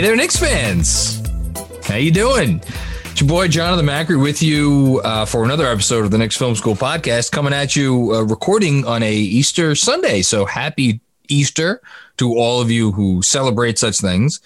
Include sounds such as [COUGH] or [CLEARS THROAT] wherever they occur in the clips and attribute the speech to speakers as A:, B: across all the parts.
A: Hey there, Knicks fans. How you doing? It's your boy Jonathan Macri with you uh, for another episode of the Knicks Film School podcast, coming at you uh, recording on a Easter Sunday. So happy Easter to all of you who celebrate such things.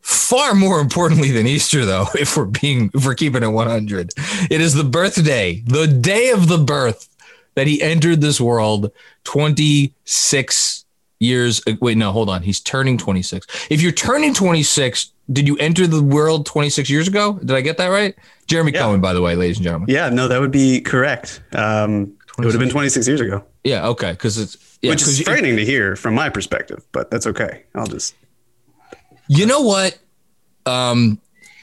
A: Far more importantly than Easter, though, [LAUGHS] if we're being if we're keeping it 100, it is the birthday, the day of the birth that he entered this world 26 years. uh, Wait, no, hold on. He's turning 26. If you're turning 26, did you enter the world 26 years ago? Did I get that right? Jeremy
B: Yeah.
A: Cohen, by the way, ladies and gentlemen.
B: Yeah, no, that would be correct. Um, it would have been 26 years ago,
A: Yeah, okay, because it's yeah,
B: which is frightening to hear from my perspective, but that's okay. I'll just.
A: You know what? Um,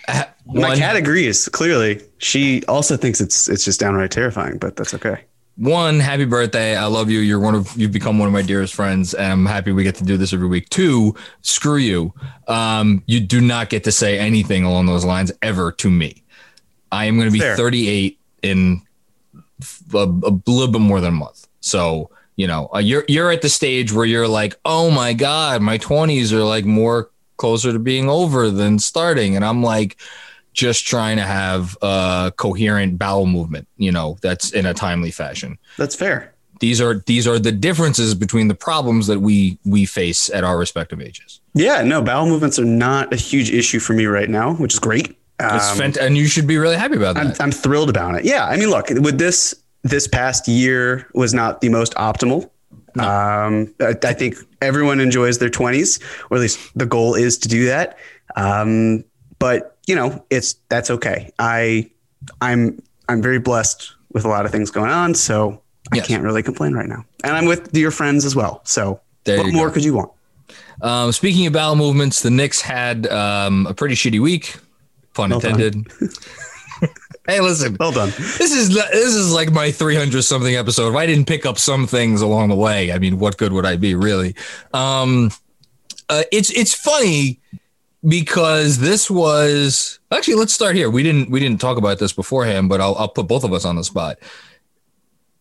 B: My
A: one-
B: cat agrees. Clearly, she also thinks it's it's just downright terrifying, but that's okay.
A: One, happy birthday. I love you. You're one of you've become one of my dearest friends. And I'm happy we get to do this every week. Two, screw you. Um, you do not get to say anything along those lines ever to me. I am going to be
B: Fair.
A: 38 in a, a little bit more than a month. So you know, uh, you're you're at the stage where you're like, oh my god, my 20s are like more closer to being over than starting, and I'm like just trying to have a coherent bowel movement, you know, that's in a timely fashion.
B: That's fair.
A: These are these are the differences between the problems that we we face at our respective ages.
B: Yeah, no, bowel movements are not a huge issue for me right now, which is great.
A: It's
B: Um,
A: fant- and you should be really happy about
B: I'm,
A: that.
B: I'm thrilled about it. Yeah, I mean, look, with this this past year was not the most optimal. Um, I, I think everyone enjoys their 20s, or at least the goal is to do that. Um, but you know, it's that's okay. I I'm I'm very blessed with a lot of things going on, so I
A: Yes.
B: can't really complain right now. And I'm with your friends as well. So
A: There
B: what more
A: go.
B: could you want?
A: Um, speaking of bowel movements, the Knicks had um, a pretty shitty week, pun
B: Well
A: intended. [LAUGHS] hey, listen,
B: Well done.
A: this is this is like my 300 something episode. If I didn't pick up some things along the way, I mean, what good would I be really? Um, uh, it's it's funny because this was actually let's start here. We didn't we didn't talk about this beforehand, but I'll I'll put both of us on the spot.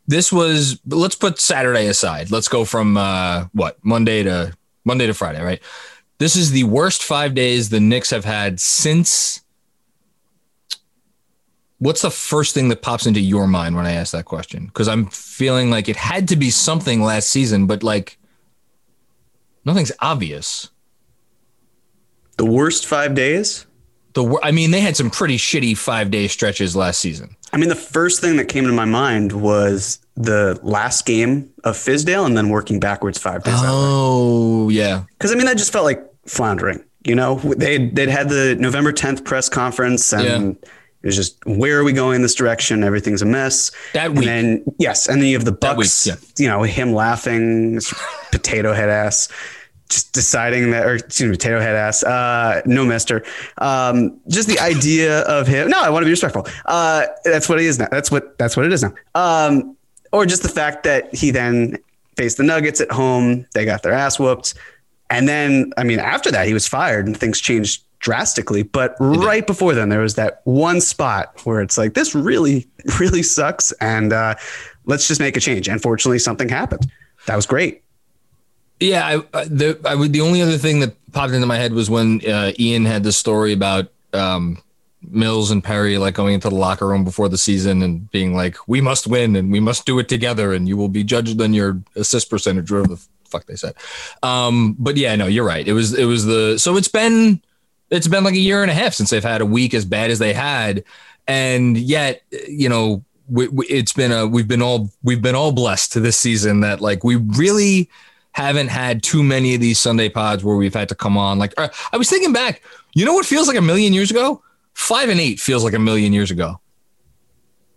A: This was let's put Saturday aside. Let's go from uh, what Monday to Monday to Friday, right? This is the worst five days the Knicks have had since. What's the first thing that pops into your mind when I ask that question? Because I'm feeling like it had to be something last season, but like nothing's obvious.
B: The worst five days.
A: The wor- I mean, they had some pretty shitty five day stretches last season.
B: I mean, the first thing that came to my mind was the last game of Fizdale and then working backwards five days.
A: Oh yeah,
B: Because I mean, that just felt like floundering. You know, they they'd had the November 10th press conference and
A: Yeah.
B: it was just where are we going in this direction? Everything's a mess.
A: That
B: and
A: week.
B: then yes, and then you have the
A: That week,
B: Bucks.
A: yeah.
B: You know, him laughing, potato head ass, just deciding that, or excuse me, potato head ass. Uh, no, Mister. Um, just the idea of him. No, I want to be respectful. Uh, that's what he is now. That's what that's what it is now. Um, or just the fact that he then faced the Nuggets at home. They got their ass whooped. And then, I mean, after that, he was fired and things changed drastically. But right before then, there was that one spot where it's like, this really, really sucks. And uh, let's just make a change. And fortunately, something happened. That was great.
A: Yeah, I, the I would the only other thing that popped into my head was when uh, Ian had the story about um, Mills and Perry like going into the locker room before the season and being like, "We must win and we must do it together, and you will be judged on your assist percentage." Whatever the fuck they said. Um, but yeah, no, you're right. It was it was the so it's been it's been like a year and a half since they've had a week as bad as they had, and yet you know we, we, it's been a we've been all we've been all blessed to this season that like we really haven't had too many of these Sunday pods where we've had to come on. Like uh, I was thinking back, you know what feels like a million years ago? Five and eight feels like a million years ago.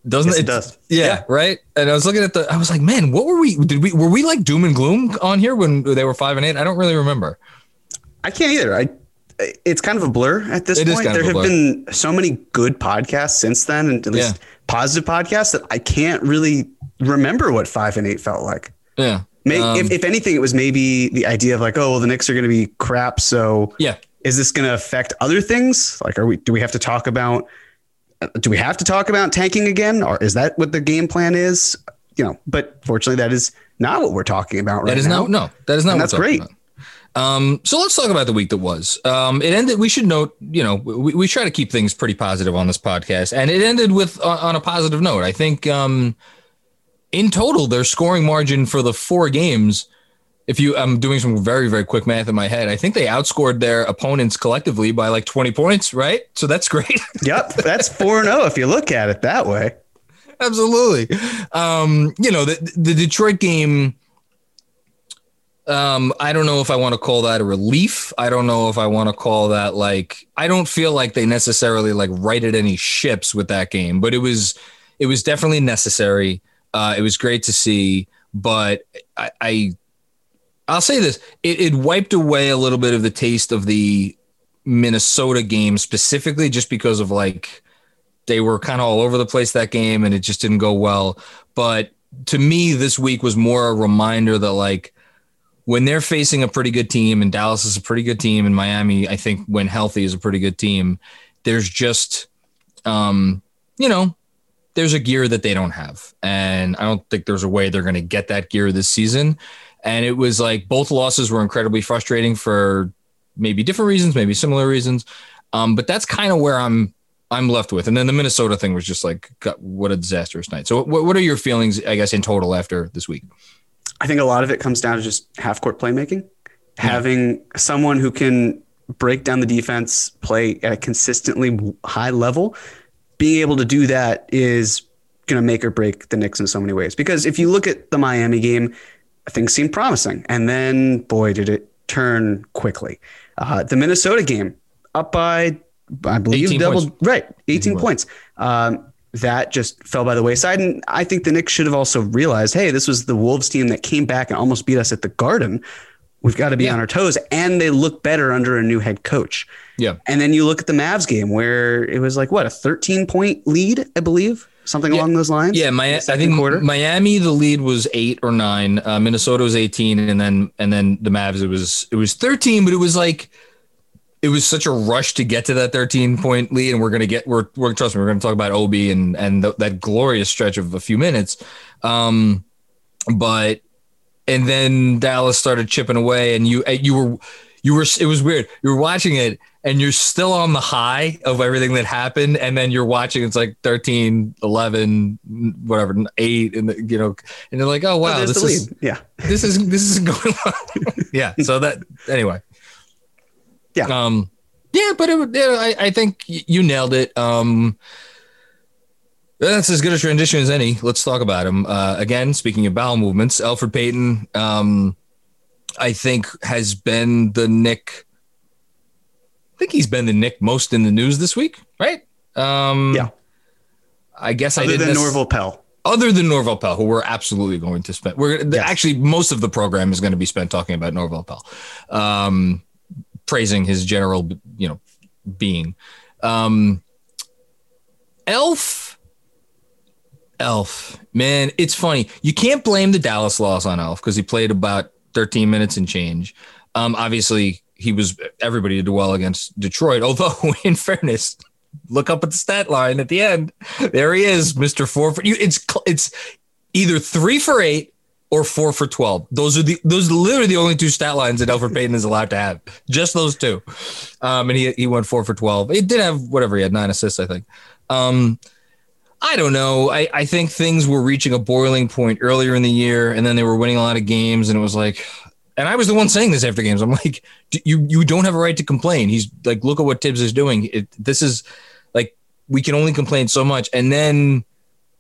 A: Doesn't
B: Yes,
A: it?
B: it does.
A: Yeah,
B: Yeah.
A: right. And I was looking at the. I was like, man, what were we? Did we? Were we like doom and gloom on here when they were five and eight? I don't really remember.
B: I can't either. I, it's kind of a blur at this
A: It
B: point. There have
A: blur.
B: been so many good podcasts since then, and at least
A: Yeah.
B: positive podcasts that I can't really remember what five and eight felt like.
A: Yeah.
B: May,
A: Um,
B: if, if anything, it was maybe the idea of like, oh, well, the Knicks are going to be crap. So
A: Yeah.
B: is this going to affect other things? Like, are we, do we have to talk about, do we have to talk about tanking again? Or is that what the game plan is? You know, but fortunately that is not what we're talking about right
A: That is
B: now.
A: not no. That is not. What
B: that's
A: we're talking
B: great.
A: about. Um, so let's talk about the week that was. Um, it ended. We should note, you know, we, we try to keep things pretty positive on this podcast, and it ended with on, on a positive note. I think, um, in total, their scoring margin for the four games. If you, I'm doing some very very quick math in my head. I think they outscored their opponents collectively by like 20 points, right? So that's [LAUGHS] great.
B: Yep. That's 4 0 if you look at it that way.
A: Absolutely. Um, you know, the the Detroit game. Um, I don't know if I want to call that a relief. I don't know if I want to call that like I don't feel like they necessarily like righted any ships with that game, but it was it was definitely necessary. Uh, it was great to see, but I, I I'll say this: it, it wiped away a little bit of the taste of the Minnesota game, specifically just because of like they were kind of all over the place that game and it just didn't go well. But to me, this week was more a reminder that like when they're facing a pretty good team and Dallas is a pretty good team and Miami, I think when healthy is a pretty good team, there's just, um, you know, there's a gear that they don't have. And I don't think there's a way they're going to get that gear this season. And it was like both losses were incredibly frustrating for maybe different reasons, maybe similar reasons. Um, but that's kind of where I'm I'm left with. And then the Minnesota thing was just like, God, what a disastrous night. So, what, what are your feelings, I guess, in total after this week?
B: I think a lot of it comes down to just half court playmaking, having someone who can break down the defense, play at a consistently high level. Being able to do that is going to make or break the Knicks in so many ways. Because if you look at the Miami game, things seemed promising. And then, boy, did it turn quickly. Uh, the Minnesota game, up by, I believe,
A: 18
B: double,
A: points.
B: right, 18 points. Um, that just fell by the wayside. And I think the Knicks should have also realized, hey, this was the Wolves team that came back and almost beat us at the Garden. We've got to be
A: Yeah.
B: on our toes. And they look better under a new head coach.
A: Yeah.
B: And then you look at the Mavs game where it was like, what, a 13 point lead, I believe? Something along those lines.
A: Yeah, my, I think
B: quarter.
A: Miami the lead was eight or nine. Uh, Minnesota was eighteen, and then and then the Mavs it was it was thirteen, but it was like it was such a rush to get to that thirteen point lead, and we're gonna get we're we're trust me we're gonna talk about Ob and and th- that glorious stretch of a few minutes, um, but and then Dallas started chipping away, and you you were you were it was weird. You were watching it, and you're still on the high of everything that happened, and then you're watching it's like 13, 11, whatever, eight, and the, you know, and you're like, oh
B: Oh,
A: wow,
B: there's
A: this is
B: lead. Yeah. [LAUGHS]
A: this is this is going on. [LAUGHS] yeah. So that anyway.
B: Yeah.
A: Um. Yeah, but it, would- yeah, I, I think you nailed it. Um. That's as good a transition as any. Let's talk about him. Uh, again, speaking of bowel movements, Elfrid Payton, um, I think has been the Knick think he's been the Knick most in the news this week, right? Um,
B: Yeah.
A: I guess I
B: Other
A: didn't.
B: than
A: nec-
B: Norval Pell.
A: other than Norval Pell, who we're absolutely going to spend. We're
B: Yes.
A: actually most of the program is going to be spent talking about Norval Pell, um, praising his general, you know, being. Um, Elf, Elf, man, it's funny. You can't blame the Dallas loss on Elf because he played about 13 minutes and change. Um, obviously, he was everybody did well against Detroit. [LAUGHS] Although, in fairness, look up at the stat line at the end. There he is, Mister Four for you. It's it's either three for eight or four for twelve. Those are the those are literally the only two stat lines that Elfrid Payton is allowed to have. Just those two. Um, and he he went four for twelve. He did have whatever he had nine assists, I think. Um, I don't know. I, I think things were reaching a boiling point earlier in the year, and then they were winning a lot of games, and it was like, and I was the one saying this after games. I'm like, "D- you you don't have a right to complain. He's like, look at what Thibs is doing. It, this is like we can only complain so much, and then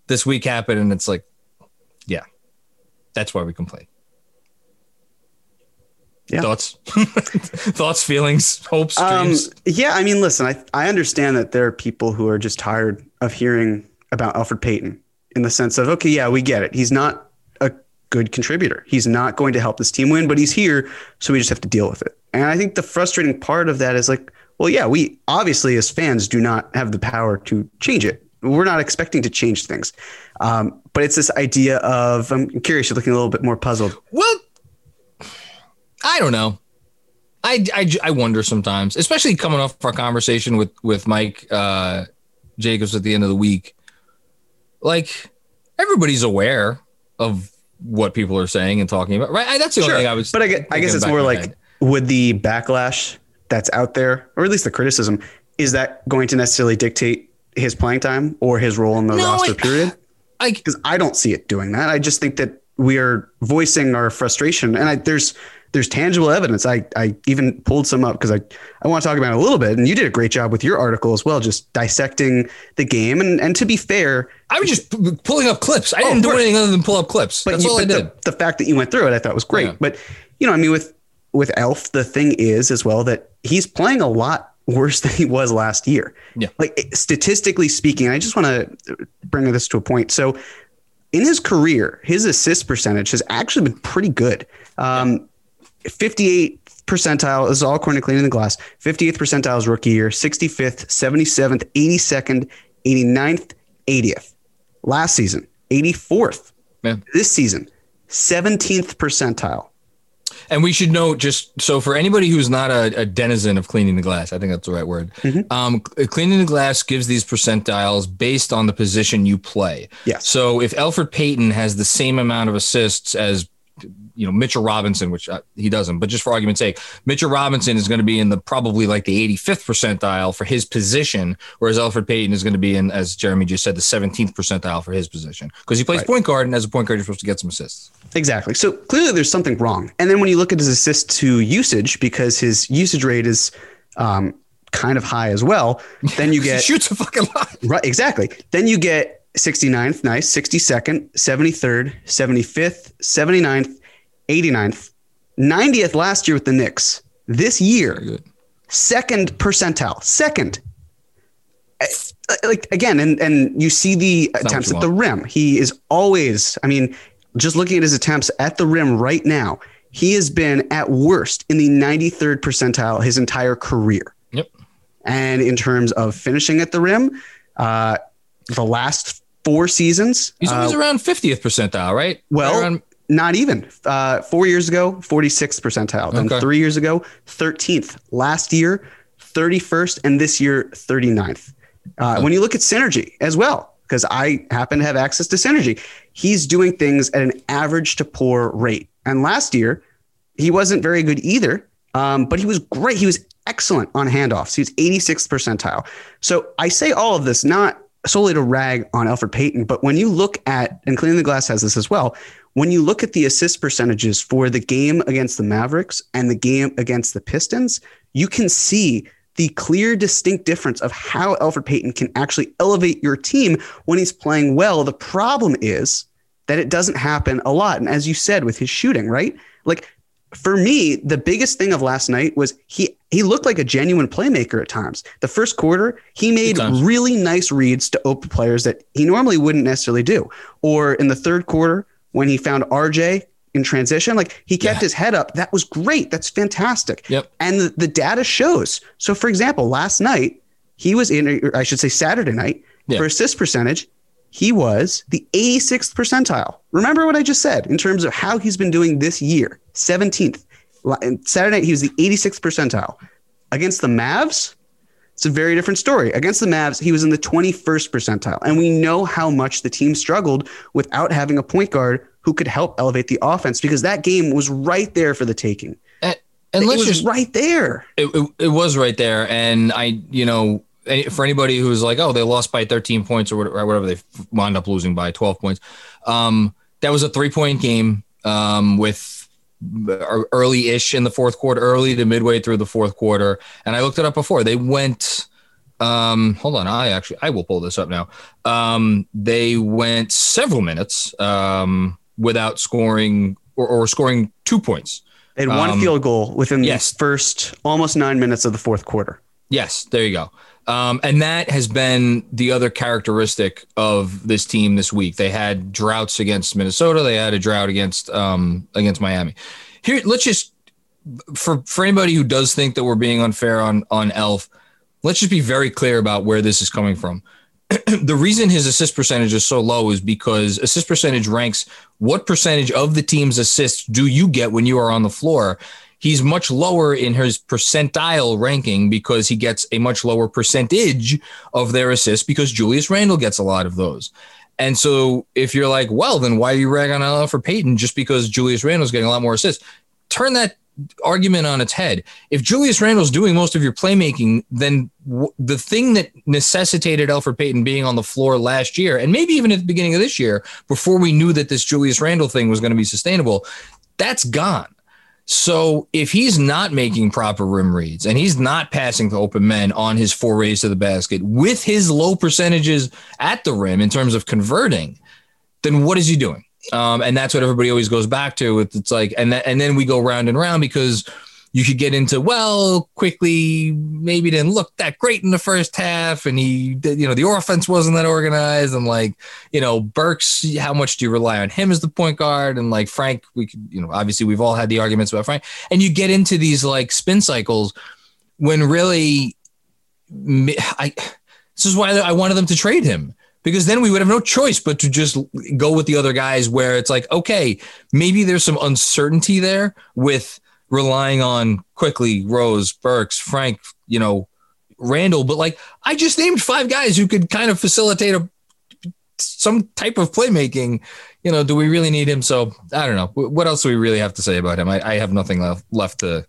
A: this week happened, and it's like, yeah, that's why we complain.
B: Yeah.
A: Thoughts, [LAUGHS] thoughts, feelings, hopes,
B: Um,
A: dreams.
B: yeah, I mean, listen, I, I understand that there are people who are just tired of hearing about Elfrid Payton in the sense of, okay, yeah, we get it. He's not good contributor. He's not going to help this team win, but he's here, so we just have to deal with it. And I think the frustrating part of that is like, well, yeah, we obviously as fans do not have the power to change it. We're not expecting to change things. Um, but it's this idea of, I'm curious, you're looking a little bit more puzzled.
A: Well, I don't know. I, I, I wonder sometimes, especially coming off our conversation with with Mike uh, Jacobs at the end of the week. Like everybody's aware of what people are saying and talking about, right? That's the only thing I was.
B: But I guess, I guess it's more like,
A: head.
B: would the backlash that's out there, or at least the criticism, is that going to necessarily dictate his playing time or his role in the
A: No,
B: roster
A: I-
B: period? [SIGHS]
A: I,
B: Because I don't see it doing that. I just think that we are voicing our frustration, and I, there's there's tangible evidence. I I even pulled some up because I I want to talk about it a little bit, and you did a great job with your article as well, just dissecting the game. And and to be fair,
A: I was just p- pulling up clips. I
B: Oh,
A: didn't do anything other than pull up clips. That's
B: you-
A: all I did.
B: The, the fact that you went through it, I thought was great.
A: Yeah.
B: But you know, I mean, with with Elf, the thing is as well that he's playing a lot worse [LAUGHS] than he was last year.
A: Yeah.
B: Like statistically speaking, I just want to bring this to a point. So in his career, his assist percentage has actually been pretty good. Um, 58th percentile this is all according to cleaning the glass 58th percentile is rookie year 65th 77th 82nd 89th 80th last season 84th
A: Yeah.
B: this season 17th percentile
A: And we should note just so for anybody who's not a, a denizen of cleaning the glass, I think that's the right word.
B: Mm-hmm.
A: Um, cleaning the glass gives these percentiles based on the position you play.
B: Yes.
A: So if Elfrid Payton has the same amount of assists as you know Mitchell Robinson, which uh, he doesn't, but just for argument's sake, Mitchell Robinson is going to be in the probably like the 85th percentile for his position, whereas Elfrid Payton is going to be in, as Jeremy just said, the 17th percentile for his position because he plays
B: Right.
A: point guard, and as a point guard, you're supposed to get some assists.
B: Exactly. So clearly there's something wrong. And then when you look at his assist to usage, because his usage rate is um, kind of high as well, then you [LAUGHS]
A: He
B: get
A: shoots a fucking lot.
B: right. Exactly. Then you get 69th, nice, 62nd, 73rd, 75th, 79th, 89th, 90th last year with the Knicks. This year, second percentile, second. Uh, Like again, and and you see the
A: what
B: attempts at the rim. He is always. I mean, just looking at his attempts at the rim right now, he has been at worst in the 93rd percentile his entire career.
A: Yep.
B: And in terms of finishing at the rim, uh, the last four seasons,
A: He's
B: uh,
A: always around 50th percentile, right?
B: well,
A: Around-
B: not even. Uh, four years ago, 46th percentile. Then
A: Okay.
B: three years ago, 13th. Last year, 31st. And this year, 39th. Uh, When you look at Synergy as well, because I happen to have access to Synergy, he's doing things at an average to poor rate. And last year, he wasn't very good either, um, but he was great. He was excellent on handoffs. He was 86th percentile. So I say all of this not solely to rag on Elfrid Payton, but when you look at, and Cleaning the Glass has this as well, when you look at the assist percentages for the game against the Mavericks and the game against the Pistons, you can see the clear, distinct difference of how Elfrid Payton can actually elevate your team when he's playing well. The problem is that it doesn't happen a lot. And as you said with his shooting, right? Like for me, the biggest thing of last night was he he looked like a genuine playmaker at times. The first quarter, he made really nice reads to open players that he normally wouldn't necessarily do. Or in the third quarter, when he found RJ in transition, like he kept
A: Yeah.
B: his head up. That was great. That's fantastic.
A: Yep.
B: And the, the data shows. So, for example, last night he was in, I should say Saturday night
A: Yeah.
B: for assist percentage. He was the 86th percentile. Remember what I just said in terms of how he's been doing this year 17th. Saturday night, he was the 86th percentile. Against the Mavs, it's a very different story. Against the Mavs, he was in the 21st percentile. And we know how much the team struggled without having a point guard who could help elevate the offense because that game was right there for the taking.
A: And, and
B: it
A: let's
B: was
A: just
B: right there.
A: it, it, it was right there and i you know for anybody who's like oh they lost by 13 points or whatever, or whatever they wound up losing by 12 points. Um that was a three point game um with early ish in the fourth quarter early to midway through the fourth quarter. And i looked it up before. They went um hold on. I actually i will pull this up now. Um they went several minutes um without scoring or, or scoring two points.
B: They had one
A: Um,
B: field goal within
A: yes.
B: the first almost nine minutes of the fourth quarter.
A: Yes, there you go. Um, and that has been the other characteristic of this team this week. They had droughts against Minnesota. They had a drought against um, against Miami. Here, let's just for for anybody who does think that we're being unfair on on Elf, let's just be very clear about where this is coming from. [CLEARS THROAT] the reason his assist percentage is so low is because assist percentage ranks what percentage of the team's assists do you get when you are on the floor. He's much lower in his percentile ranking because he gets a much lower percentage of their assists because Julius Randle gets a lot of those. And so if you're like, well, then why do you rag on Elfrid Payton just because Julius Randle's getting a lot more assists? Turn that argument on its head. If Julius Randle's doing most of your playmaking, then w- the thing that necessitated Elfrid Payton being on the floor last year, and maybe even at the beginning of this year, before we knew that this Julius Randle thing was going to be sustainable, that's gone. So if he's not making proper rim reads and he's not passing to open men on his forays to the basket with his low percentages at the rim in terms of converting, then what is he doing? Um, and that's what everybody always goes back to. It's like, and and then we go round and round because you could get into well, Quickley maybe didn't look that great in the first half, and he, did, you know, the offense wasn't that organized, and like, you know, Burks, how much do you rely on him as the point guard, and like Frank, we could, you know, obviously we've all had the arguments about Frank, and you get into these like spin cycles when really, I, this is why I wanted them to trade him because then we would have no choice but to just go with the other guys where it's like, okay, maybe there's some uncertainty there with relying on Quickley Rose, Burks, Frank, you know, Randle. But like, I just named five guys who could kind of facilitate a some type of playmaking. You know, do we really need him? So I don't know. What else do we really have to say about him? I, I have nothing left left to.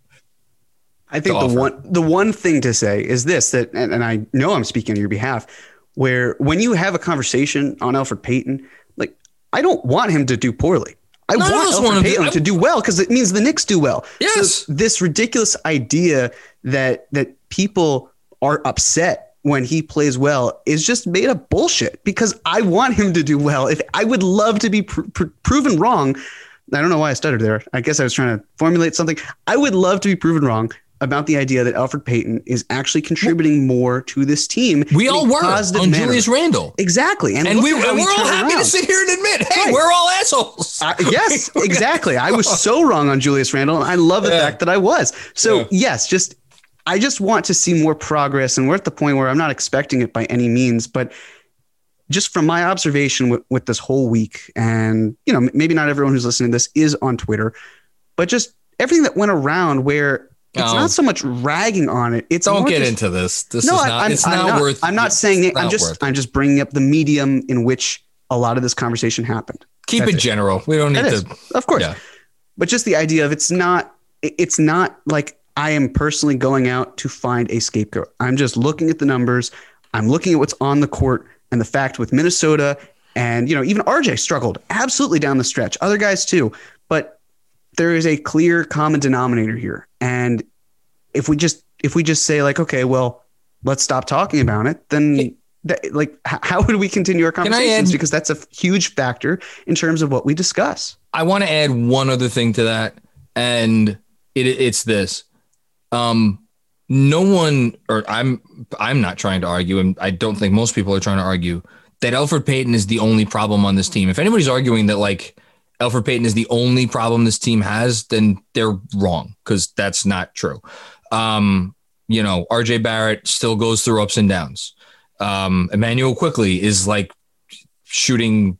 B: I think
A: to
B: the
A: offer.
B: one the one thing to say is this that and, and I know I'm speaking on your behalf, where when you have a conversation on Elfrid Payton, like I don't want him to do poorly. I
A: None
B: want
A: us
B: Elfrid
A: want him to-
B: Payton to, do well because it means the Knicks do well.
A: Yes.
B: So this ridiculous idea that that people are upset when he plays well is just made up bullshit because I want him to do well. If I would love to be pr- pr- proven wrong, I don't know why I stuttered there. I guess I was trying to formulate something. I would love to be proven wrong about the idea that Elfrid Payton is actually contributing more to this team.
A: We all were on
B: manner.
A: Julius Randle.
B: Exactly. And,
A: And we,
B: at how
A: and
B: he
A: we're all happy
B: around.
A: to sit here and admit, hey,
B: Right.
A: we're all assholes.
B: Uh, yes, [LAUGHS] exactly. I was [LAUGHS] so wrong on Julius Randle, and I love the
A: Yeah.
B: fact that I was. So
A: Yeah.
B: yes, just I just want to see more progress, and we're at the point where I'm not expecting it by any means, but just from my observation with, with this whole week, and you know, maybe not everyone who's listening to this is on Twitter, but just everything that went around where it's
A: Oh.
B: not um, so much ragging on it. It's
A: Don't get
B: just-
A: into this. This
B: no,
A: is not.
B: I'm,
A: it's
B: I'm
A: not,
B: not
A: worth.
B: I'm not saying it. I'm just. I'm just bringing up the medium in which a lot of this conversation happened.
A: keep
B: That's
A: it general. We don't need
B: It
A: to.
B: of course.
A: Yeah.
B: But just the idea of it's not it's not like I am personally going out to find a scapegoat. I'm just looking at the numbers. I'm looking at what's on the court and the fact with Minnesota and you know even RJ struggled absolutely down the stretch. Other guys too, but there is a clear common denominator here. And if we just if we just say like okay, well, let's stop talking about it, then that, like how would we continue our conversations
A: add-
B: because that's a huge factor in terms of what we discuss.
A: I want to add one other thing to that. and it, it's this. Um, no one, or I'm, I'm not trying to argue, and I don't think most people are trying to argue that Elfrid Payton is the only problem on this team. If anybody's arguing that like Elfrid Payton is the only problem this team has, then they're wrong because that's not true. Um, you know, RJ Barrett still goes through ups and downs. Um, Immanuel Quickley is like shooting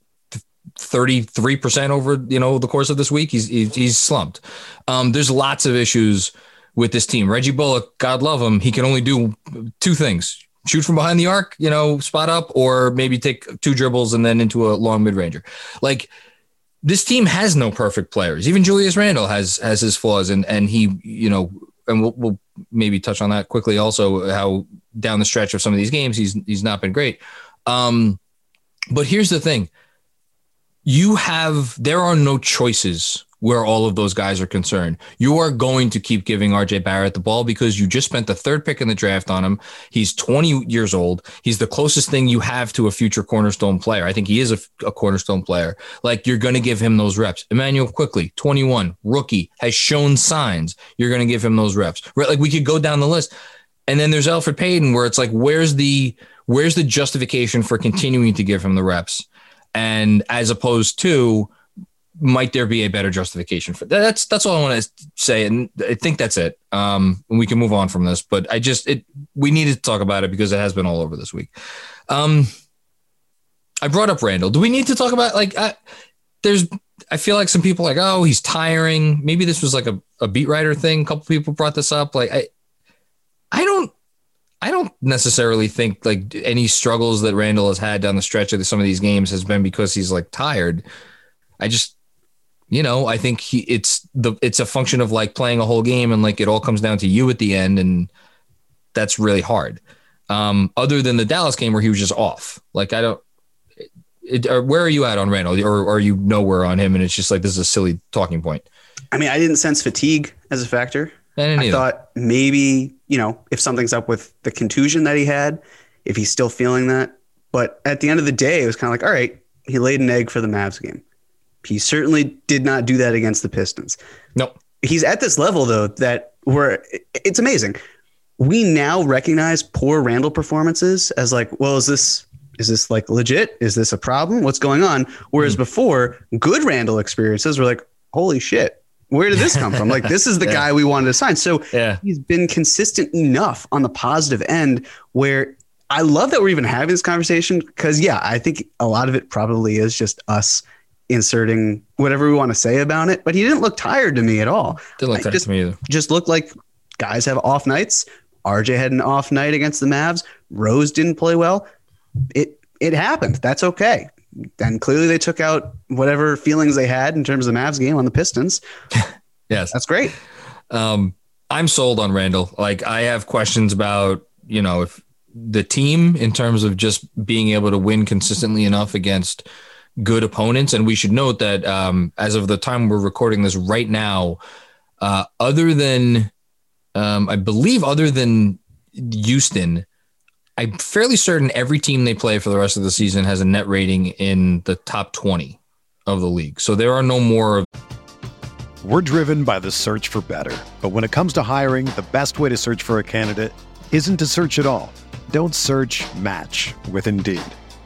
A: 33% over, you know, the course of this week. He's, he's slumped. Um, there's lots of issues with this team. Reggie Bullock, God love him. He can only do two things shoot from behind the arc, you know, spot up, or maybe take two dribbles and then into a long mid ranger. Like this team has no perfect players. Even Julius Randle has has his flaws, and and he, you know, and we'll, we'll maybe touch on that quickly. Also, how down the stretch of some of these games, he's he's not been great. Um, but here's the thing: you have there are no choices where all of those guys are concerned. You are going to keep giving RJ Barrett the ball because you just spent the third pick in the draft on him. He's 20 years old. He's the closest thing you have to a future cornerstone player. I think he is a, a cornerstone player. Like you're going to give him those reps. Immanuel Quickley, 21, rookie, has shown signs. You're going to give him those reps. Right? Like we could go down the list. And then there's Elfrid Payton where it's like, where's the where's the justification for continuing to give him the reps? And as opposed to might there be a better justification for that? That's that's all I want to say, and I think that's it. Um, and we can move on from this, but I just it we needed to talk about it because it has been all over this week. Um, I brought up Randle. Do we need to talk about like I, there's? I feel like some people like, oh, he's tiring. Maybe this was like a, a beat writer thing. A couple people brought this up. Like I, I don't. I don't necessarily think like any struggles that Randle has had down the stretch of some of these games has been because he's like tired. I just you know, I think he, it's the it's a function of like playing a whole game and like it all comes down to you at the end, and that's really hard. Um, other than the Dallas game where he was just off, like I don't. It, where are you at on Randle, or, or are you nowhere on him? And it's just like this is a silly talking point.
B: I mean, I didn't sense fatigue as a factor. I, I thought maybe you know if something's up with the contusion that he had, if he's still feeling that. But at the end of the day, it was kind of like, all right, he laid an egg for the Mavs game. He certainly did not do that against the Pistons.
A: Nope.
B: He's at this level though that we're it's amazing. We now recognize poor Randle performances as like, well, is this is this like legit? Is this a problem? What's going on? Whereas mm. before, good Randle experiences were like, holy shit, where did this come from? Like, this is the [LAUGHS] yeah. guy we wanted to sign. So yeah. he's been consistent enough on the positive end where I love that we're even having this conversation because, yeah, I think a lot of it probably is just us inserting whatever we want to say about it, but he didn't look tired to me at all.
A: Didn't look tired just, to me either.
B: Just looked like guys have off nights. RJ had an off night against the Mavs. Rose didn't play well. It it happened. That's okay. And clearly they took out whatever feelings they had in terms of the Mavs game on the Pistons. [LAUGHS]
A: yes.
B: That's great.
A: Um, I'm sold on Randle. Like I have questions about, you know, if the team in terms of just being able to win consistently enough against good opponents. And we should note that um, as of the time we're recording this right now, uh, other than, um, I believe, other than Houston, I'm fairly certain every team they play for the rest of the season has a net rating in the top 20 of the league. So there are no more.
C: We're driven by the search for better. But when it comes to hiring, the best way to search for a candidate isn't to search at all. Don't search match with Indeed.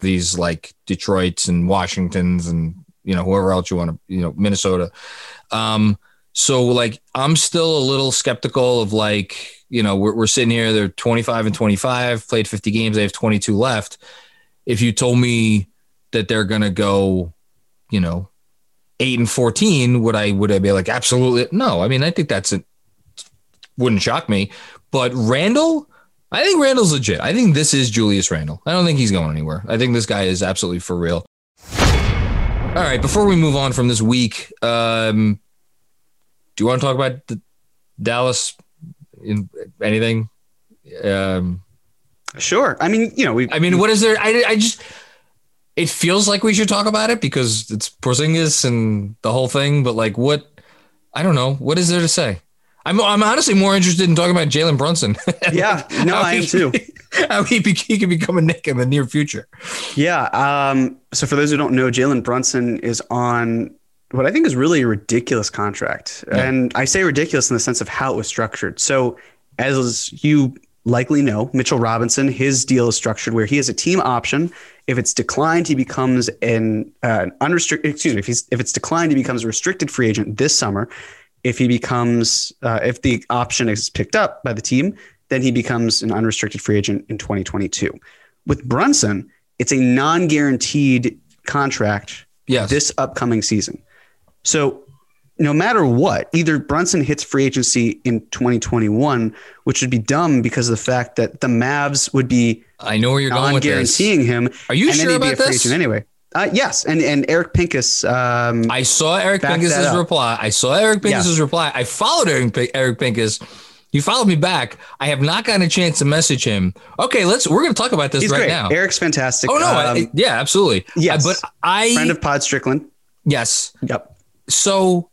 A: these like Detroits and Washingtons and you know whoever else you want to you know Minnesota. Um, So like I'm still a little skeptical of like, you know, we're, we're sitting here, they're 25 and 25, played 50 games, they have 22 left. If you told me that they're to go, you know, eight and 14, would I, would I be like, absolutely? No. I mean, I think that's it. Wouldn't shock me. But Randle, I think Randle's legit. I think this is Julius Randle. I don't think he's going anywhere. I think this guy is absolutely for real. All right. Before we move on from this week, um, do you want to talk about the Dallas in anything? Um,
B: Sure. I mean, you know, we.
A: I mean, what is there? I, I just, it feels like we should talk about it because it's Porzingis and the whole thing. But like, what? I don't know. What is there to say? I'm, I'm honestly more interested in talking about Jalen Brunson. [LAUGHS]
B: Yeah. No, I am
A: he-
B: too. [LAUGHS]
A: How he, be, he could become a Knick in the near future.
B: Yeah. Um, so for those who don't know, Jalen Brunson is on what I think is really a ridiculous contract.
A: Yeah.
B: And I say ridiculous in the sense of how it was structured. So as you likely know, Mitchell Robinson, his deal is structured where he has a team option. If it's declined, he becomes an uh, unrestricted, excuse me, if he's, if it's declined, he becomes a restricted free agent this summer. If he becomes, uh, if the option is picked up by the team, then he becomes an unrestricted free agent in 2022. With Brunson, it's a non-guaranteed contract
A: Yes.
B: this upcoming season. So no matter what, either Brunson hits free agency in 2021, which would be dumb because of the fact that the Mavs would be
A: I know where you're going with this.
B: non-guaranteeing him.
A: Are you
B: and
A: sure
B: then he'd
A: about
B: be a free
A: this?
B: agent anyway. Uh, yes, and and Eric Pincus. Um,
A: I saw Eric Pincus's reply. I saw Eric Pincus's reply. I followed Eric, Pin- Eric Pincus. He followed me back. I have not gotten a chance to message him. Okay, let's. We're going to talk about this
B: he's
A: right
B: great.
A: now.
B: Eric's fantastic.
A: oh no!
B: Um,
A: I, yeah, absolutely.
B: yes.
A: Uh, but I
B: friend of Pod Strickland.
A: yes.
B: Yep.
A: So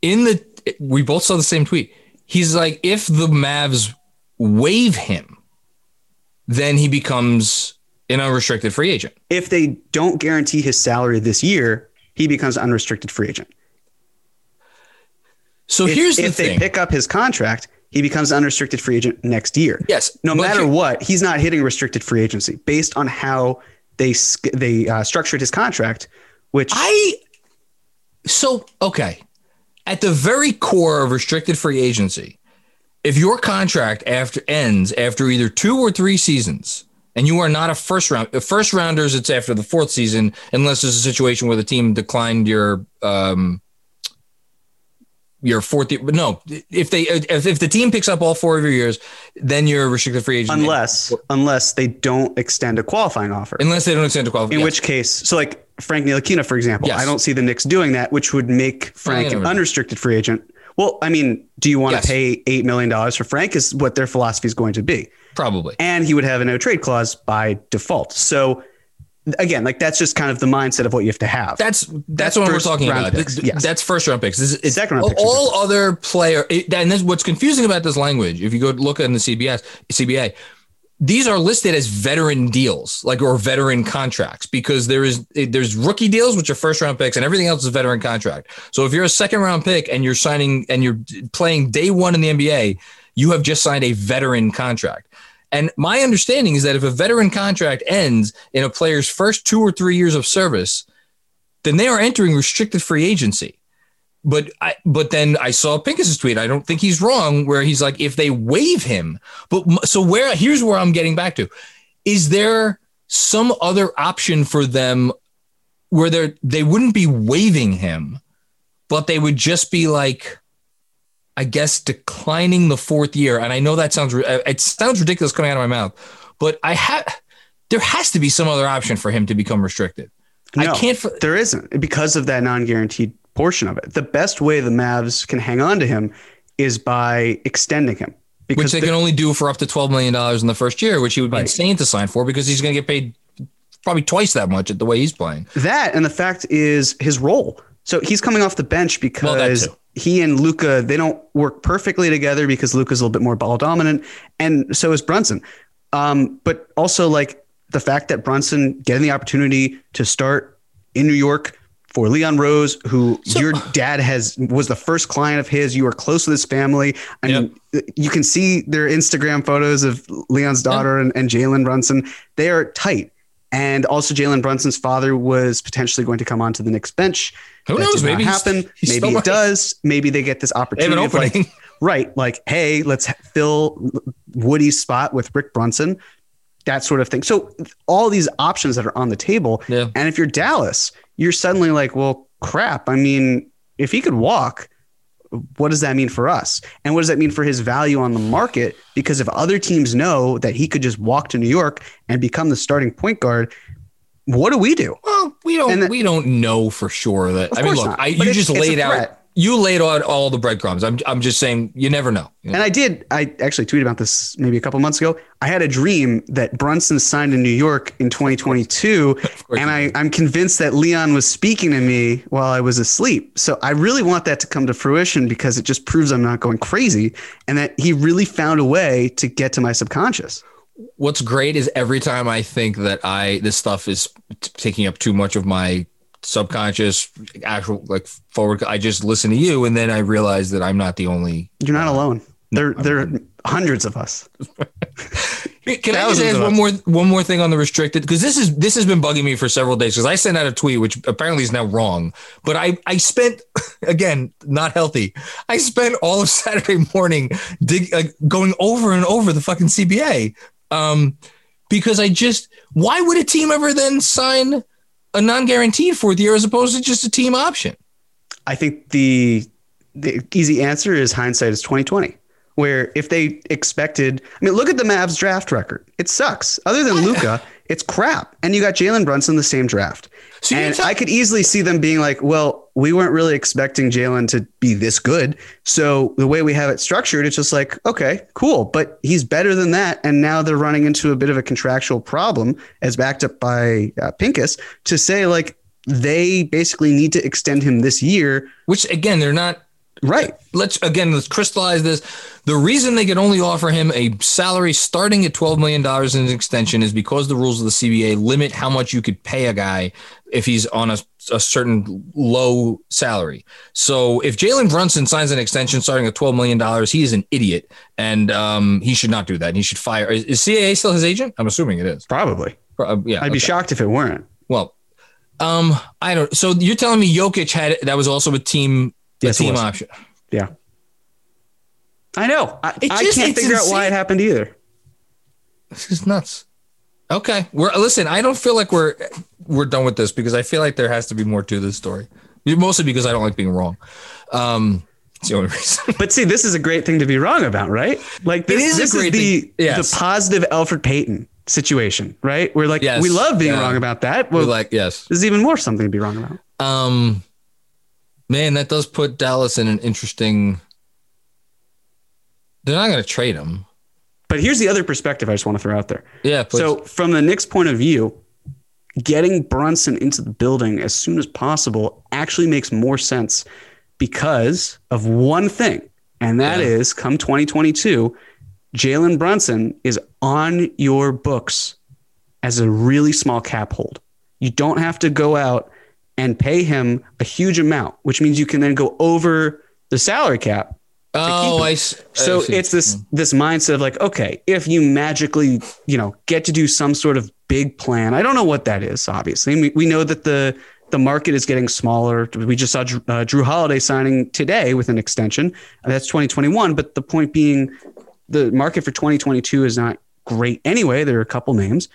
A: in the we both saw the same tweet. He's like, if the Mavs waive him, then he becomes an unrestricted free agent.
B: If they don't guarantee his salary this year, he becomes unrestricted free agent.
A: So
B: If,
A: here's the
B: if they pick up his contract, he becomes unrestricted free agent next year.
A: yes.
B: no matter what, he's not hitting restricted free agency based on how they they uh, structured his contract. Which
A: I so okay. At the very core of restricted free agency, if your contract after ends after either two or three seasons, and you are not a first round first rounders, it's after the fourth season, unless there's a situation where the team declined your um your fourth year. But no, if they if, if the team picks up all four of your years, then you're a restricted free agent.
B: unless unless they don't extend a qualifying offer,
A: unless they don't extend to qualify.
B: in
A: yes.
B: which case, so like Frank Ntilikina, for example,
A: Yes.
B: I don't see the Knicks doing that, which would make Frank an unrestricted free agent. Well, I mean, do you want
A: Yes.
B: to pay eight million dollars for Frank? Is what their philosophy is going to be,
A: probably.
B: and he would have a no trade clause by default. So. Again, like that's just kind of the mindset of what you have to have.
A: That's that's,
B: That's
A: what we're talking about.
B: picks,
A: Th-
B: yes.
A: That's first round picks. This is
B: Second round
A: all, all other player. It, and this, what's confusing about this language, if you go look in the CBS CBA, these are listed as veteran deals, like or veteran contracts, because there is there's rookie deals which are first round picks, and everything else is veteran contract. So if you're a second round pick and you're signing and you're playing day one in the NBA, you have just signed a veteran contract. And my understanding is that if a veteran contract ends in a player's first two or three years of service, then they are entering restricted free agency. But I, but then I saw Pincus's tweet. I don't think he's wrong. Where he's like, if they waive him, but so where? Here's where I'm getting back to: is there some other option for them where they they wouldn't be waiving him, but they would just be like, I guess declining the fourth year. And I know that sounds uh, it sounds ridiculous coming out of my mouth, but I have there has to be some other option for him to become restricted. I can't. f-
B: There isn't because of that non-guaranteed portion of it. The best way the Mavs can hang on to him is by extending him.
A: which
B: Because
A: they can only do for up to twelve million dollars in the first year, which he would be
B: Right.
A: insane to sign for because he's going to get paid probably twice that much at the way he's playing.
B: that and the fact is his role. So he's coming off the bench
A: Well,
B: because
A: too.
B: He and Luka they don't work perfectly together because Luka's a little bit more ball dominant, and so is Brunson. Um, but also like the fact that Brunson getting the opportunity to start in New York for Leon Rose, who your dad has was the first client of his. You are close with his family. I mean, you can see their Instagram photos of Leon's daughter and, and Jalen Brunson. They are tight. And also, Jalen Brunson's father was potentially going to come onto the Knicks bench.
A: Who
B: That
A: knows? Maybe he's-
B: happen. [LAUGHS]
A: he's
B: Maybe it does. Maybe they get this
A: They have
B: opportunity.
A: an
B: of like, [LAUGHS] right, like, hey, let's fill Woody's spot with Rick Brunson, that sort of thing. So all these options that are on the table.
A: Yeah.
B: And if you're Dallas, you're suddenly like, well, crap. I mean, if he could walk, what does that mean for us? And what does that mean for his value on the market? Because if other teams know that he could just walk to New York and become the starting point guard, what do we do?
A: Well, we don't we don't know for sure that. I mean, look, I, you just laid out. You laid out all the breadcrumbs. I'm I'm just saying you never know.
B: And I did. I actually tweeted about this maybe a couple months ago. I had a dream that Brunson signed in New York in 2022, [LAUGHS] and I, I'm convinced that Leon was speaking to me while I was asleep. So I really want that to come to fruition because it just proves I'm not going crazy, and that he really found a way to get to my subconscious.
A: What's great is every time I think that I this stuff is t- taking up too much of my subconscious actual like forward i just listen to you and then i realize that i'm not the only
B: You're not alone. There, there are hundreds of us. [LAUGHS]
A: Can I just ask one
B: us.
A: more one more thing on the restricted? Because this is this has been bugging me for several days. Because I sent out a tweet, which apparently is now wrong. But I I spent [LAUGHS] again not healthy. I spent all of Saturday morning dig, like going over and over the fucking CBA. Um, because I just why would a team ever then sign a non-guaranteed fourth year as opposed to just a team option?
B: I think the the easy answer is hindsight is 2020. Where if they expected, I mean, look at the Mavs draft record. It sucks. Other than [LAUGHS] Luka, it's crap. And you got Jalen Brunson the same draft.
A: So
B: and
A: tell-
B: I could easily see them being like, well, we weren't really expecting Jalen to be this good. So the way we have it structured, it's just like, okay, cool. But he's better than that. And now they're running into a bit of a contractual problem, as backed up by uh, Pincus, to say like they basically need to extend him this year.
A: Which again, they're not
B: Right.
A: let's again let's crystallize this. The reason they could only offer him a salary starting at twelve million dollars in an extension is because the rules of the CBA limit how much you could pay a guy if he's on a, a certain low salary. So if Jalen Brunson signs an extension starting at twelve million dollars, he is an idiot, and um, he should not do that. And he should fire. Is, is CAA still his agent? I'm assuming it is.
B: Probably.
A: Uh, yeah,
B: I'd be shocked if it weren't.
A: Well, um, I don't. So you're telling me Jokic had that was also a team a
B: Yes,
A: team option.
B: Yeah. I know. I,
A: It
B: I can't
A: it's
B: figure out why it happened either.
A: This is nuts. Okay, we're listen. I don't feel like we're we're done with this because I feel like there has to be more to this story. Mostly because I don't like being wrong. Um, it's the only [LAUGHS] reason.
B: But see, this is a great thing to be wrong about, right? Like this,
A: is a
B: this
A: great
B: the
A: thing. Yes.
B: the positive Elfrid Payton situation, right? We're like
A: Yes.
B: we love being
A: Yeah.
B: wrong about that.
A: We're like, yes,
B: this is even more something to be wrong about.
A: um, man, that does put Dallas in an interesting. They're not going to trade him.
B: But here's the other perspective I just want to throw out there.
A: Yeah, please.
B: So, from the Knicks' point of view, getting Brunson into the building as soon as possible actually makes more sense because of one thing, and that
A: Yeah.
B: is come 2022, Jalen Brunson is on your books as a really small cap hold. You don't have to go out and pay him a huge amount, which means you can then go over the salary cap
A: oh, I, I
B: so
A: see.
B: it's this this mindset of like, okay, if you magically, you know, get to do some sort of big plan, I don't know what that is. Obviously, we, we know that the the market is getting smaller. We just saw Jrue, uh, Jrue Holiday signing today with an extension. That's 2021. But the point being, the market for 2022 is not great anyway. There are a couple names,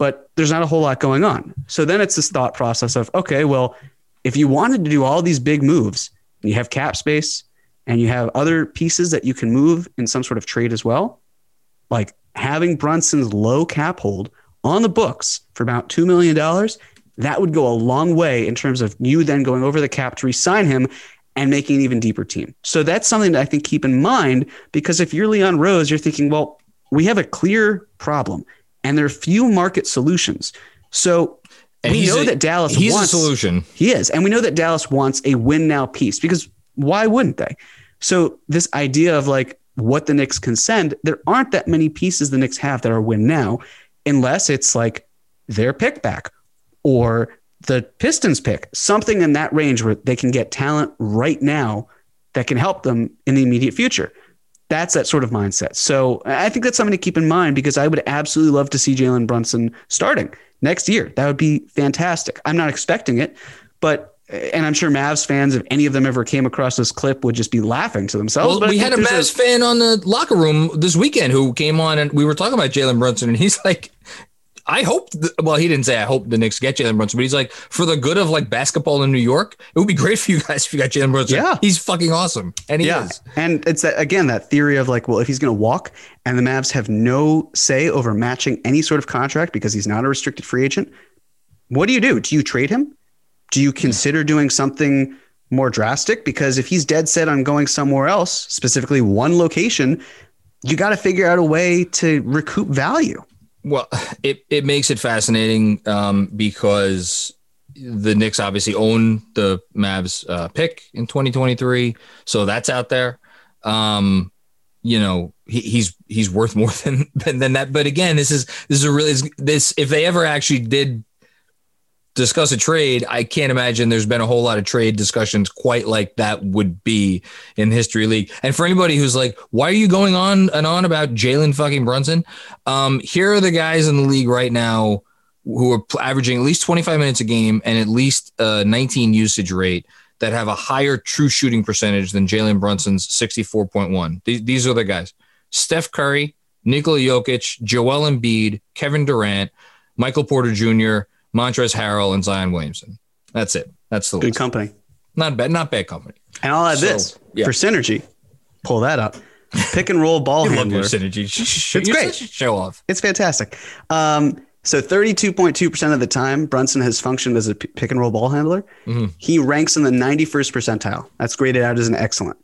B: but there's not a whole lot going on. So then it's this thought process of, okay, well, if you wanted to do all these big moves, you have cap space and you have other pieces that you can move in some sort of trade as well, like having Brunson's low cap hold on the books for about $2 million, that would go a long way in terms of you then going over the cap to resign him and making an even deeper team. So that's something that I think keep in mind because if you're Leon Rose, you're thinking, well, we have a clear problem and there are few market solutions. So
A: And
B: we know
A: a-
B: that Dallas
A: he's
B: wants
A: a solution.
B: he is. And we know that Dallas wants a win now piece because why wouldn't they? So, this idea of like what the Knicks can send, there aren't that many pieces the Knicks have that are win now, unless it's like their pick back or the Pistons pick, something in that range where they can get talent right now that can help them in the immediate future. That's that sort of mindset. So I think that's something to keep in mind because I would absolutely love to see Jalen Brunson starting. next year. That would be fantastic. I'm not expecting it, but and I'm sure Mavs fans, if any of them ever came across this clip, would just be laughing to themselves.
A: Well,
B: But
A: we had a Mavs fan on the locker room this weekend who came on and we were talking about Jalen Brunson, and he's [LAUGHS] like, I hope, th- well, he didn't say, I hope the Knicks get Jalen Brunson, but he's like, for the good of like basketball in New York, it would be great for you guys if you got Jalen Brunson.
B: Yeah.
A: He's fucking awesome. And he
B: yeah,
A: is.
B: and it's that again that theory of like, well, if he's going to walk and the Mavs have no say over matching any sort of contract because he's not a restricted free agent, what do you do? Do you trade him? Do you consider doing something more drastic? Because if he's dead set on going somewhere else, specifically one location, you got to figure out a way to recoup value.
A: Well, [SIGHS] it, it makes it fascinating um, because the Knicks obviously own the Mavs uh, pick in 2023, so that's out there. Um, you know, he, he's he's worth more [LAUGHS] than, than than that. But again, this is this is a really this if they ever actually did discuss a trade, I can't imagine there's been a whole lot of trade discussions quite like that would be in history league. And for anybody who's like, why are you going on and on about Jalen fucking Brunson? Um, here are the guys in the league right now who are averaging at least 25 minutes a game and at least uh, 19 usage rate that have a higher true shooting percentage than Jalen Brunson's 64.1. These, these are the guys: Steph Curry, Nikola Jokic, Joel Embiid, Kevin Durant, Michael Porter Jr., Montrezl Harrell, and Zion Williamson. That's it. That's the
B: Good
A: list.
B: company.
A: Not bad. Not bad company.
B: And I'll add
A: So,
B: this
A: yeah.
B: for synergy. Pull that up. [LAUGHS] Pick and roll ball
A: I love
B: handler.
A: your synergy. It's
B: It's great.
A: Show off.
B: It's fantastic. Um, so 32.2% of the time, Brunson has functioned as a pick and roll ball handler. He ranks in the 91st percentile. That's graded out as an excellent.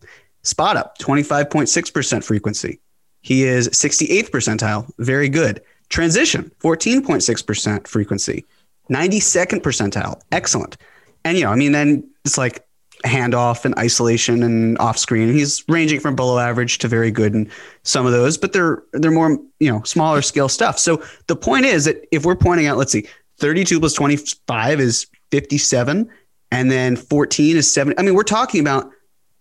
B: Spot up, 25.6% frequency. He is 68th percentile. Very good. Transition, 14.6% frequency. 92nd percentile. Excellent. And, you know, I mean, then it's like handoff and isolation and off screen. He's ranging from below average to very good in some of those, but they're they're more you know smaller scale stuff. So the point is that if we're pointing out, let's see, 32 plus 25 is 57, and then 14 is 70. I mean, we're talking about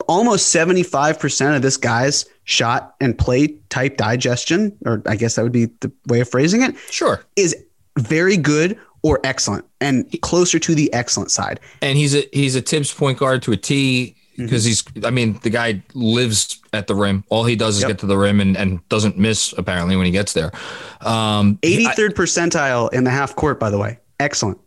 B: almost 75% of this guy's shot and play type digestion, or I guess that would be the way of phrasing it,
A: Sure.
B: is very good or excellent and closer to the excellent side.
A: and he's a he's a Thibs point guard to a T because he's I mean the guy lives at the rim. All he does is
B: Yep.
A: get to the rim and, and doesn't miss apparently when he gets there. Um,
B: 83rd percentile in the half court, by the way. Excellent.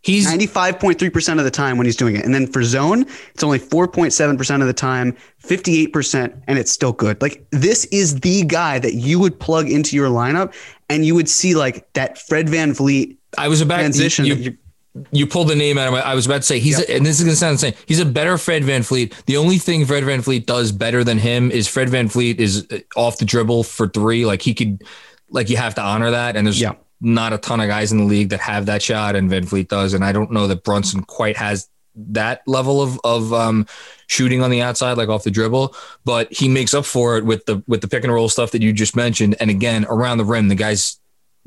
A: he's
B: 95.3% of the time when he's doing it. And then for zone, it's only 4.7% of the time, 58%, and it's still good. Like this is the guy that you would plug into your lineup and you would see like that Fred VanVleet
A: I was about
B: transition.
A: You, you,
B: you-
A: pulled the name out of my. I was about to say he's, a, and this is gonna sound insane. He's a better Fred VanVleet. The only thing Fred VanVleet does better than him is Fred VanVleet is uh, off the dribble for three. Like he could, like you have to honor that. And there's
B: Yeah.
A: not a ton of guys in the league that have that shot, and VanVleet does. And I don't know that Brunson quite has that level of of um, shooting on the outside, like off the dribble. But he makes up for it with the with the pick and roll stuff that you just mentioned. And again, around the rim, the guys.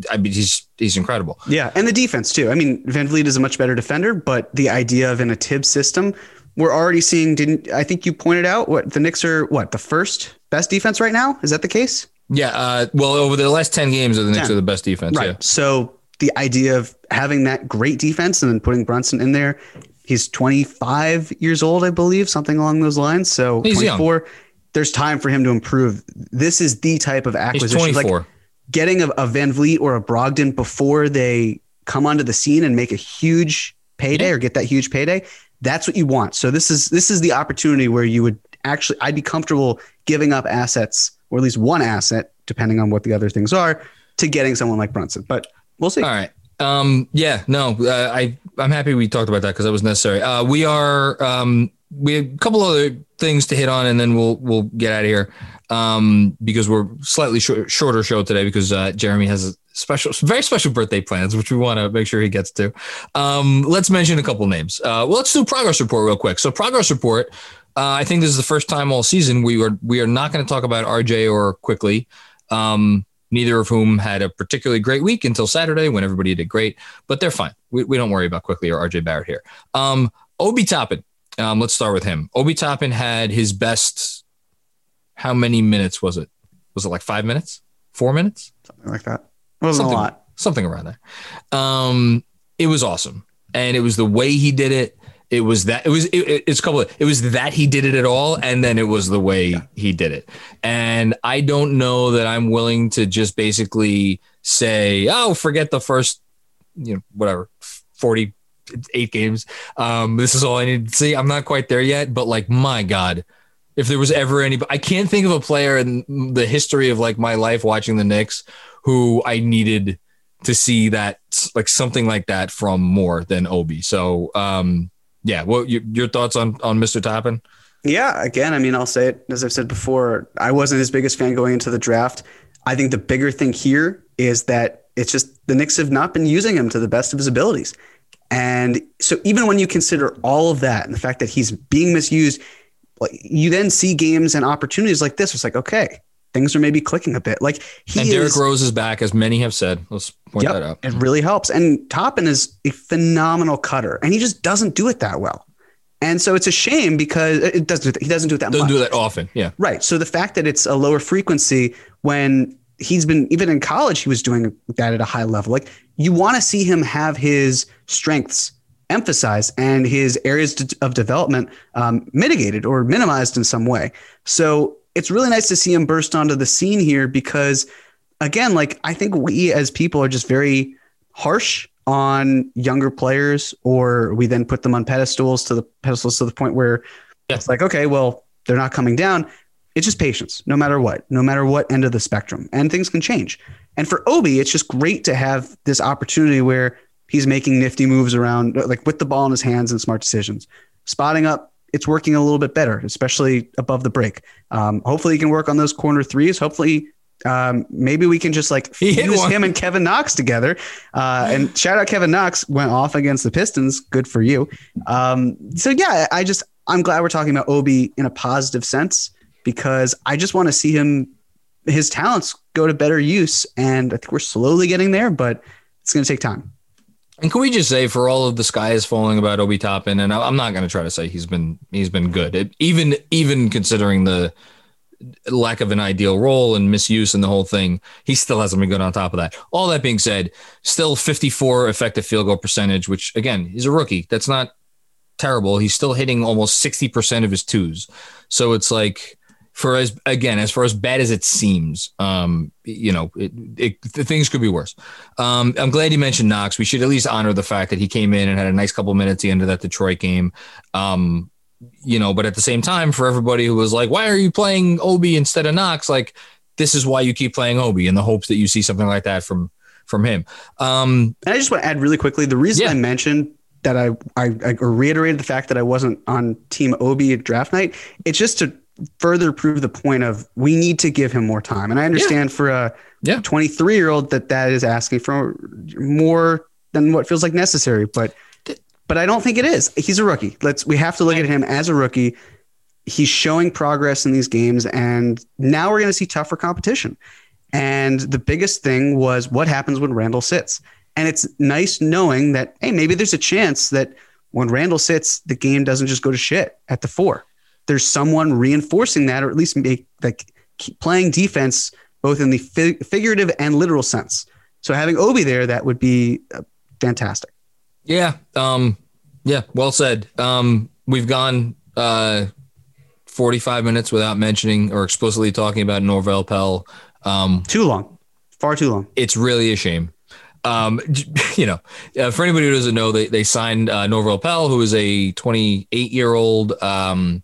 A: I mean, he's he's incredible.
B: yeah, and the defense too. I mean, VanVleet is a much better defender, but the idea of in a Thibs system, we're already seeing. Didn't I think you pointed out what the Knicks are? What the first best defense right now? Is that the case?
A: Yeah. Uh, well, over the last 10 games, of the Knicks
B: 10.
A: are the best defense.
B: Right.
A: Yeah.
B: So the idea of having that great defense and then putting Brunson in there, he's 25 years old, I believe, something along those lines. So 24. There's time for him to improve. This is the type of acquisition.
A: He's
B: acquisition.
A: 24.
B: Like getting a, a VanVleet or a Brogdon before they come onto the scene and make a huge payday
A: Yeah.
B: or get that huge payday. That's what you want. So this is this is the opportunity where you would actually I'd be comfortable giving up assets or at least one asset, depending on what the other things are, to getting someone like Brunson. But we'll see.
A: All right. Um, yeah, no, uh, I, I'm happy we talked about that because that was necessary. Uh, we are, um, we have a couple other things to hit on and then we'll, we'll get out of here. Um, because we're slightly short, shorter show today because, uh, Jeremy has a special, very special birthday plans, which we want to make sure he gets to. Um, let's mention a couple names. Uh, well, let's do progress report real quick. So progress report, uh, I think this is the first time all season we are, we are not going to talk about RJ or Quickley. Um, neither of whom had a particularly great week until Saturday when everybody did great, but they're fine. We, we don't worry about Quickley or RJ Barrett here. Um, Obi Toppin, um, let's start with him. Obi Toppin had his best. How many minutes was it? Was it like five minutes? Four minutes?
B: Something like that. It wasn't
A: Something-
B: a lot.
A: something around there. Um, it was awesome, and it was the way he did it. It was that it was it, it's a couple of it was that he did it at all, and then it was the way he did it. And I don't know that I'm willing to just basically say, oh, forget the first, you know, whatever, forty eight games. Um, this is all I need to see. I'm not quite there yet, but like, my God, if there was ever any, I can't think of a player in the history of like my life watching the Knicks who I needed to see that like something like that from more than Obi. So, um, yeah, what your, your thoughts on on Mr. Toppin?
B: Yeah, again, I mean, I'll say it as I've said before. I wasn't his biggest fan going into the draft. I think the bigger thing here is that it's just the Knicks have not been using him to the best of his abilities. And so even when you consider all of that and the fact that he's being misused, you then see games and opportunities like this. It's like, okay, things are maybe clicking a bit. Like
A: he and Derrick is, Rose is back, as many have said. Let's point yep, that out.
B: It really helps. And Toppin is a phenomenal cutter, and he just doesn't do it that well. And so it's a shame because it doesn't. He doesn't do it that.
A: Doesn't
B: much.
A: do that often. Yeah.
B: Right. So the fact that it's a lower frequency when he's been even in college, he was doing that at a high level. Like you want to see him have his strengths emphasized and his areas of development um, mitigated or minimized in some way. So it's really nice to see him burst onto the scene here because, again, like I think we as people are just very harsh on younger players, or we then put them on pedestals to the pedestals to the point where yeah. it's like, okay, well, they're not coming down. It's just patience, no matter what, no matter what end of the spectrum, and things can change. And for Obi, it's just great to have this opportunity where he's making nifty moves around, like with the ball in his hands and smart decisions. Spotting up, it's working a little bit better, especially above the break. Um, hopefully, he can work on those corner threes. Hopefully, um, maybe we can just like use him and Kevin Knox together. Uh, and shout out Kevin Knox went off against the Pistons. Good for you. Um, so yeah, I just I'm glad we're talking about Obi in a positive sense because I just want to see him his talents go to better use. And I think we're slowly getting there, but it's going to take time.
A: And can we just say, for all of the sky is falling about Obi Toppin, and I'm not going to try to say he's been he's been good, it, even even considering the lack of an ideal role and misuse and the whole thing, he still hasn't been good on top of that. All that being said, still 54 effective field goal percentage, which again, he's a rookie. That's not terrible. He's still hitting almost 60% of his twos. So it's like for as again as far as bad as it seems um you know it, it, the things could be worse um i'm glad you mentioned knox we should at least honor the fact that he came in and had a nice couple minutes at the end of that detroit game um you know but at the same time for everybody who was like why are you playing obi instead of knox like this is why you keep playing obi in the hopes that you see something like that from from him um
B: and i just want to add really quickly the reason yeah. i mentioned that I, I, I reiterated the fact that I wasn't on Team Obi at draft night. It's just to further prove the point of we need to give him more time. And I understand yeah. for a yeah. 23 year old that that is asking for more than what feels like necessary, but but I don't think it is. He's a rookie. Let's we have to look at him as a rookie. He's showing progress in these games, and now we're going to see tougher competition. And the biggest thing was what happens when Randle sits. And it's nice knowing that hey, maybe there's a chance that when Randle sits, the game doesn't just go to shit at the four there's someone reinforcing that, or at least make like playing defense both in the figurative and literal sense. So having Obi there, that would be uh, fantastic.
A: Yeah. Um, yeah. Well said. Um, we've gone uh, 45 minutes without mentioning or explicitly talking about Norvel Pelle. Um,
B: too long, far too long.
A: It's really a shame. Um, [LAUGHS] you know, uh, for anybody who doesn't know, they, they signed uh, Norvel Pelle, who is a 28 year old, um,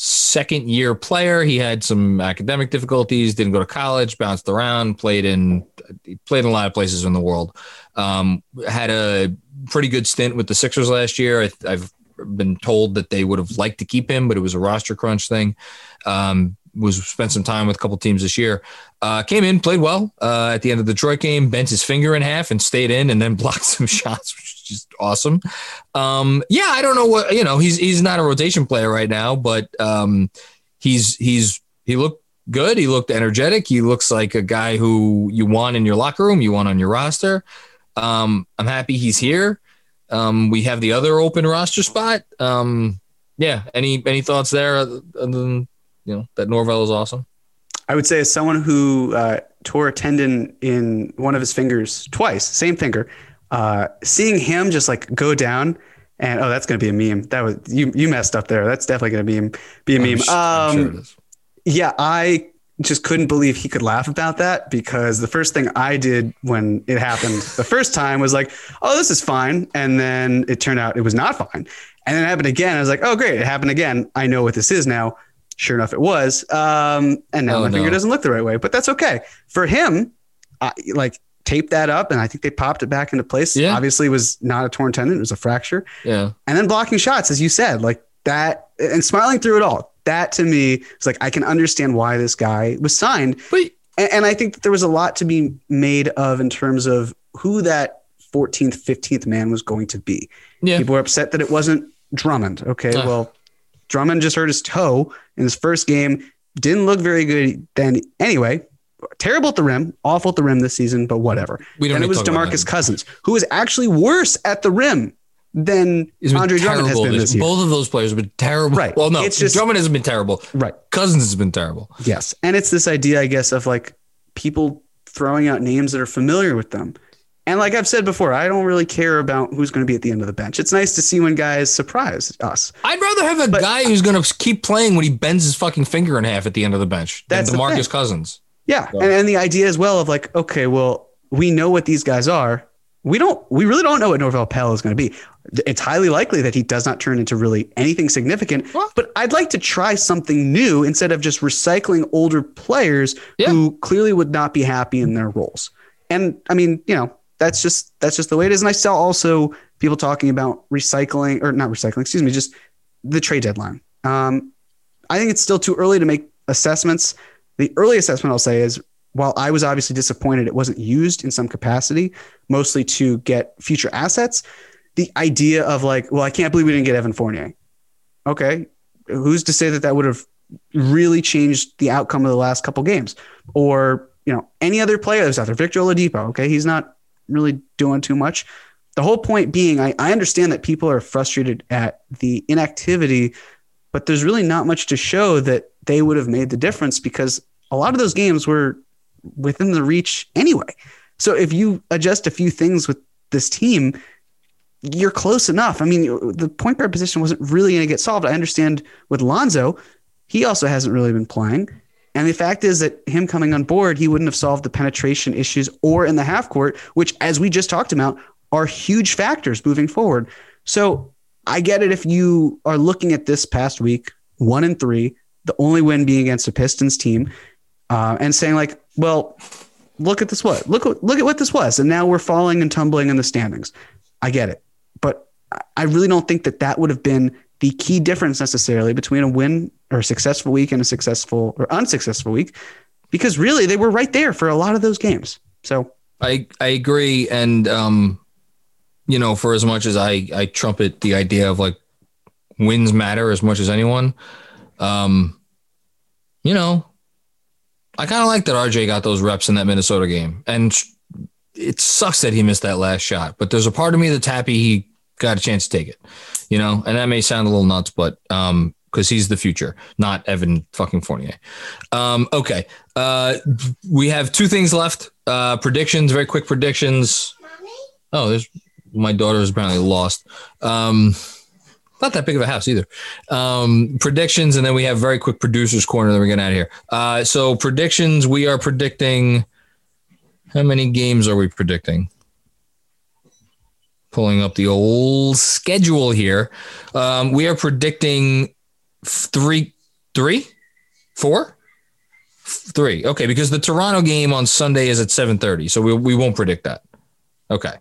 A: second year player. He had some academic difficulties, didn't go to college, bounced around, played in played in a lot of places in the world. Um, had a pretty good stint with the Sixers last year. I, have been told that they would have liked to keep him, but it was a roster crunch thing. Um, was spent some time with a couple teams this year. Uh, came in, played well uh, at the end of the Detroit game, bent his finger in half and stayed in, and then [LAUGHS] blocked some shots, just awesome. Um, yeah, I don't know what you know. He's he's not a rotation player right now, but um, he's he's he looked good. He looked energetic. He looks like a guy who you want in your locker room, you want on your roster. Um, I'm happy he's here. Um, we have the other open roster spot. Um, yeah. Any any thoughts there other than you know that Norvel is awesome?
B: I would say as someone who uh, tore a tendon in one of his fingers twice, same finger, uh, seeing him just like go down and oh, that's gonna be a meme. That was you. You messed up there. That's definitely gonna be be a meme.
A: sure
B: Um,
A: is.
B: yeah, I just couldn't believe he could laugh about that because the first thing I did when it happened the first time was like, oh, this is fine. And then it turned out it was not fine. And then it happened again. I was like, oh, great. It happened again. I know what this is now. Sure enough, it was. Um, and now
A: Oh,
B: my finger doesn't look the right way, but that's okay. For him, I, like, taped that up and I think they popped it back into place.
A: Yeah.
B: Obviously, it was not a torn tendon, it was a fracture
A: Yeah.
B: and then blocking shots, as you said, like that, and smiling through it all. That to me is like I can understand why this guy was signed,
A: But
B: and, and I think that there was a lot to be made of in terms of who that 14th, 15th man was going to be.
A: yeah.
B: People were upset that it wasn't Drummond. Okay,
A: Ah.
B: well, Drummond just hurt his toe in his first game. Didn't look very good then. Anyway, terrible at the rim, awful at the rim this season, but whatever.
A: We don't
B: Then it was
A: to talk about
B: Demarcus. Cousins, who was actually worse at the rim than Andre Drummond has been
A: this-
B: year.
A: Both of those players have been terrible.
B: Right.
A: Well, no,
B: It's just-
A: Drummond hasn't been terrible.
B: Right.
A: Cousins has been terrible.
B: Yes. And it's this idea, I guess, of like people throwing out names that are familiar with them. And like I've said before, I don't really care about who's going to be at the end of the bench. It's nice to see when guys surprise us.
A: I'd rather have a
B: But-
A: guy who's going to keep playing when he bends his fucking finger in half at the end of the bench
B: That's
A: than DeMarcus. Cousins.
B: Yeah. And, and the idea as well of like, okay, well, we know what these guys are. We don't, we really don't know what Norvel Pelle is going to be. It's highly likely that he does not turn into really anything significant,
A: Well-
B: but I'd like to try something new instead of just recycling older players
A: Yeah.
B: who clearly would not be happy in their roles. And I mean, you know, that's just, that's just the way it is. And I saw also people talking about recycling or not recycling, excuse me, just the trade deadline. Um, I think it's still too early to make assessments. The early assessment I'll say is while I was obviously disappointed it wasn't used in some capacity, mostly to get future assets, the idea of like, well, I can't believe we didn't get Evan Fournier. Okay. Who's to say that that would have really changed the outcome of the last couple games? Or, you know, any other player that's out there, Victor Oladipo. Okay. He's not really doing too much. The whole point being, I, I understand that people are frustrated at the inactivity, but there's really not much to show that they would have made the difference because a lot of those games were within the reach anyway. So if you adjust a few things with this team, you're close enough. I mean, the point guard position wasn't really going to get solved. I understand with Lonzo, he also hasn't really been playing. And the fact is that him coming on board, he wouldn't have solved the penetration issues or in the half court, which, as we just talked about, are huge factors moving forward. So I get it if you are looking at this past week, one and three, the only win being against a Pistons team, uh, and saying like, well, look at this what look look at what this was, and now we're falling and tumbling in the standings. I get it, but I- really don't think that that would have been the key difference necessarily between a win or a successful week and a successful or unsuccessful week, because really they were right there for a lot of those games. So
A: I I agree, and um, you know, for as much as I I trumpet the idea of like wins matter as much as anyone, um, you know, I kind of like that RJ got those reps in that Minnesota game, and it sucks that he missed that last shot. But there's a part of me that's happy he got a chance to take it, you know, and that may sound a little nuts, but um, because he's the future, not Evan fucking Fournier. Um, okay. Uh, we have two things left. Uh, predictions, very quick predictions. Oh, there's my daughter is apparently lost. Um, not that big of a house either. Um, predictions, and then we have very quick producers corner. Then we're getting out of here. Uh, so predictions, we are predicting. How many games are we predicting? Pulling up the old schedule here. Um, we are predicting three, three, four, three. Okay, because the Toronto game on Sunday is at seven thirty, so we we won't predict that. Okay.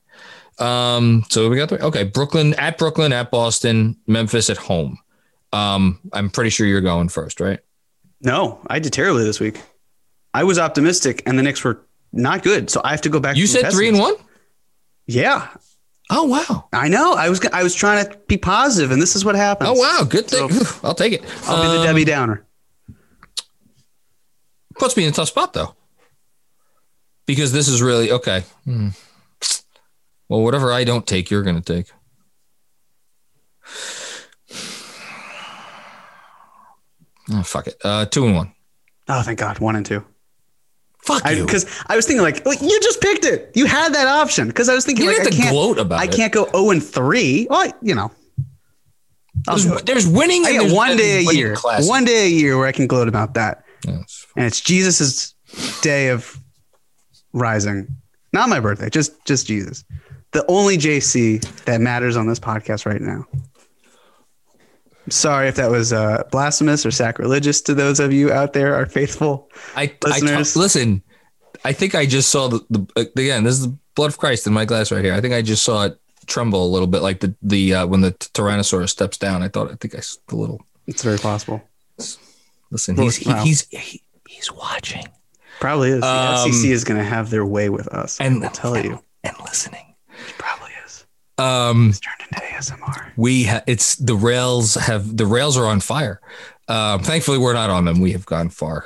A: Um. So we got three. Okay, Brooklyn at Brooklyn at Boston, Memphis at home. Um. I'm pretty sure you're going first, right?
B: no, I did terribly this week. I was optimistic, and the Knicks were not good. So I have to go back.
A: You
B: to the
A: said three and one.
B: Yeah,
A: Oh wow.
B: I know. I was I was trying to be positive, and this is what happened.
A: Oh wow. Good thing. I'll take it.
B: I'll be the
A: Um,
B: Debbie Downer.
A: puts me in a tough spot though, because this is really okay. Hmm. Well, whatever I don't take, you're going to take. Oh, fuck it. Uh, two and one.
B: Oh, thank God, one and two.
A: Fuck you.
B: Because I, was thinking like, like, you just picked it. You had that option. Because I was thinking
A: You
B: like, I
A: to
B: can't
A: gloat about
B: I
A: it.
B: can't go zero and three. Well, I- you know,
A: There's, there's winning.
B: I get one day a year.
A: classes.
B: One day a year where I can gloat about that,
A: Yeah,
B: and it's Jesus's day of rising. Not my birthday, just just Jesus. The only JC that matters on this podcast right now. Sorry if that was uh, blasphemous or sacrilegious to those of you out there, our faithful.
A: I, I
B: Listeners.
A: t- listen. I think I just saw the, the uh, again. This is the blood of Christ in my glass right here. I think I just saw it tremble a little bit, like the the uh, when the Tyrannosaurus steps down. I thought I think I the little.
B: It's very possible.
A: Listen, he's he, he's he, he's watching
B: Probably is. The
A: Um,
B: SEC is going to have their way with us.
A: and
B: I'll tell you.
A: and listening.
B: Probably is.
A: Um,
B: It's turned into ASMR.
A: we ha- it's the rails have the rails are on fire. Um, thankfully, we're not on them. We have gone far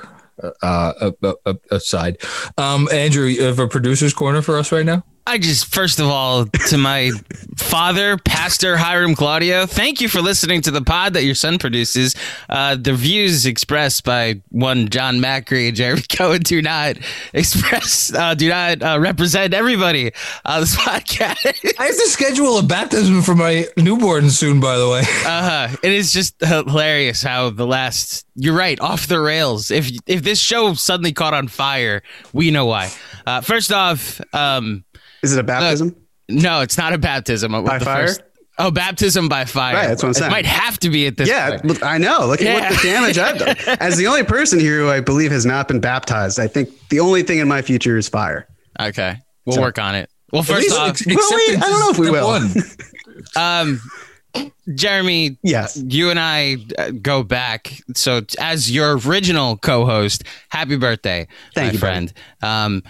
A: uh, uh, uh, aside. Um, Andrew, you have a producer's corner for us right now.
D: I just, first of all, to my father, Pastor Hiram Claudio, thank you for listening to the pod that your son produces. Uh, the views expressed by one John Macri and Jeremy [LAUGHS] Cohen do not express, uh, do not uh, represent everybody on this [LAUGHS] podcast.
A: I have to schedule a baptism for my newborn soon. By the way, [LAUGHS]
D: Uh, huh. it is just hilarious how the last you're right off the rails. If if this show suddenly caught on fire, we know why. Uh, first off, um,
B: Is it a baptism?
D: no, it's not a baptism.
B: By
D: The
B: fire?
D: oh, baptism by fire.
B: Right, that's what I'm saying.
D: It might have to be at this.
B: yeah,
D: point.
B: look, I know. Look at what the damage I've done. [LAUGHS] As the only person here who I believe has not been baptized, I think the only thing in my future is fire.
D: Okay, we'll
B: So-
D: work on it. Well, first
A: least
D: off, [LAUGHS]
A: ex-
B: Will we? I don't know if we
A: step
B: will. [LAUGHS]
D: um, Jeremy,
B: Yes.
D: you and I uh, go back. So, as your original co-host, happy birthday,
B: Thank
D: my
B: you, buddy.
D: friend. Um,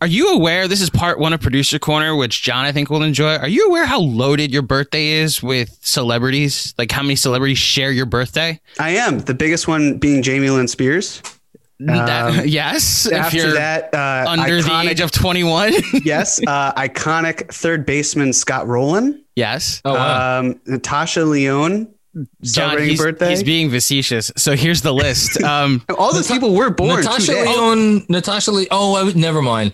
D: are you aware? This is part one of Producer Corner, which John I think will enjoy. Are you aware how loaded your birthday is with celebrities? Like how many celebrities share your birthday?
B: I am. The biggest one being Jamie Lynn Spears.
D: That- [LAUGHS] yes, if
B: After
D: you're
B: that, uh,
D: under the age of twenty-one. [LAUGHS]
B: yes, uh, iconic third baseman Scott Rolen.
D: yes.
A: Oh wow!
B: Um, Natasha Lyonne
D: John, he's,
B: birthday.
D: he's being facetious. So here's the list. [LAUGHS] Um,
B: All those people were born
A: Natasha
B: today.
A: Lyonne. Natasha Lyonne. Oh, I was, never mind.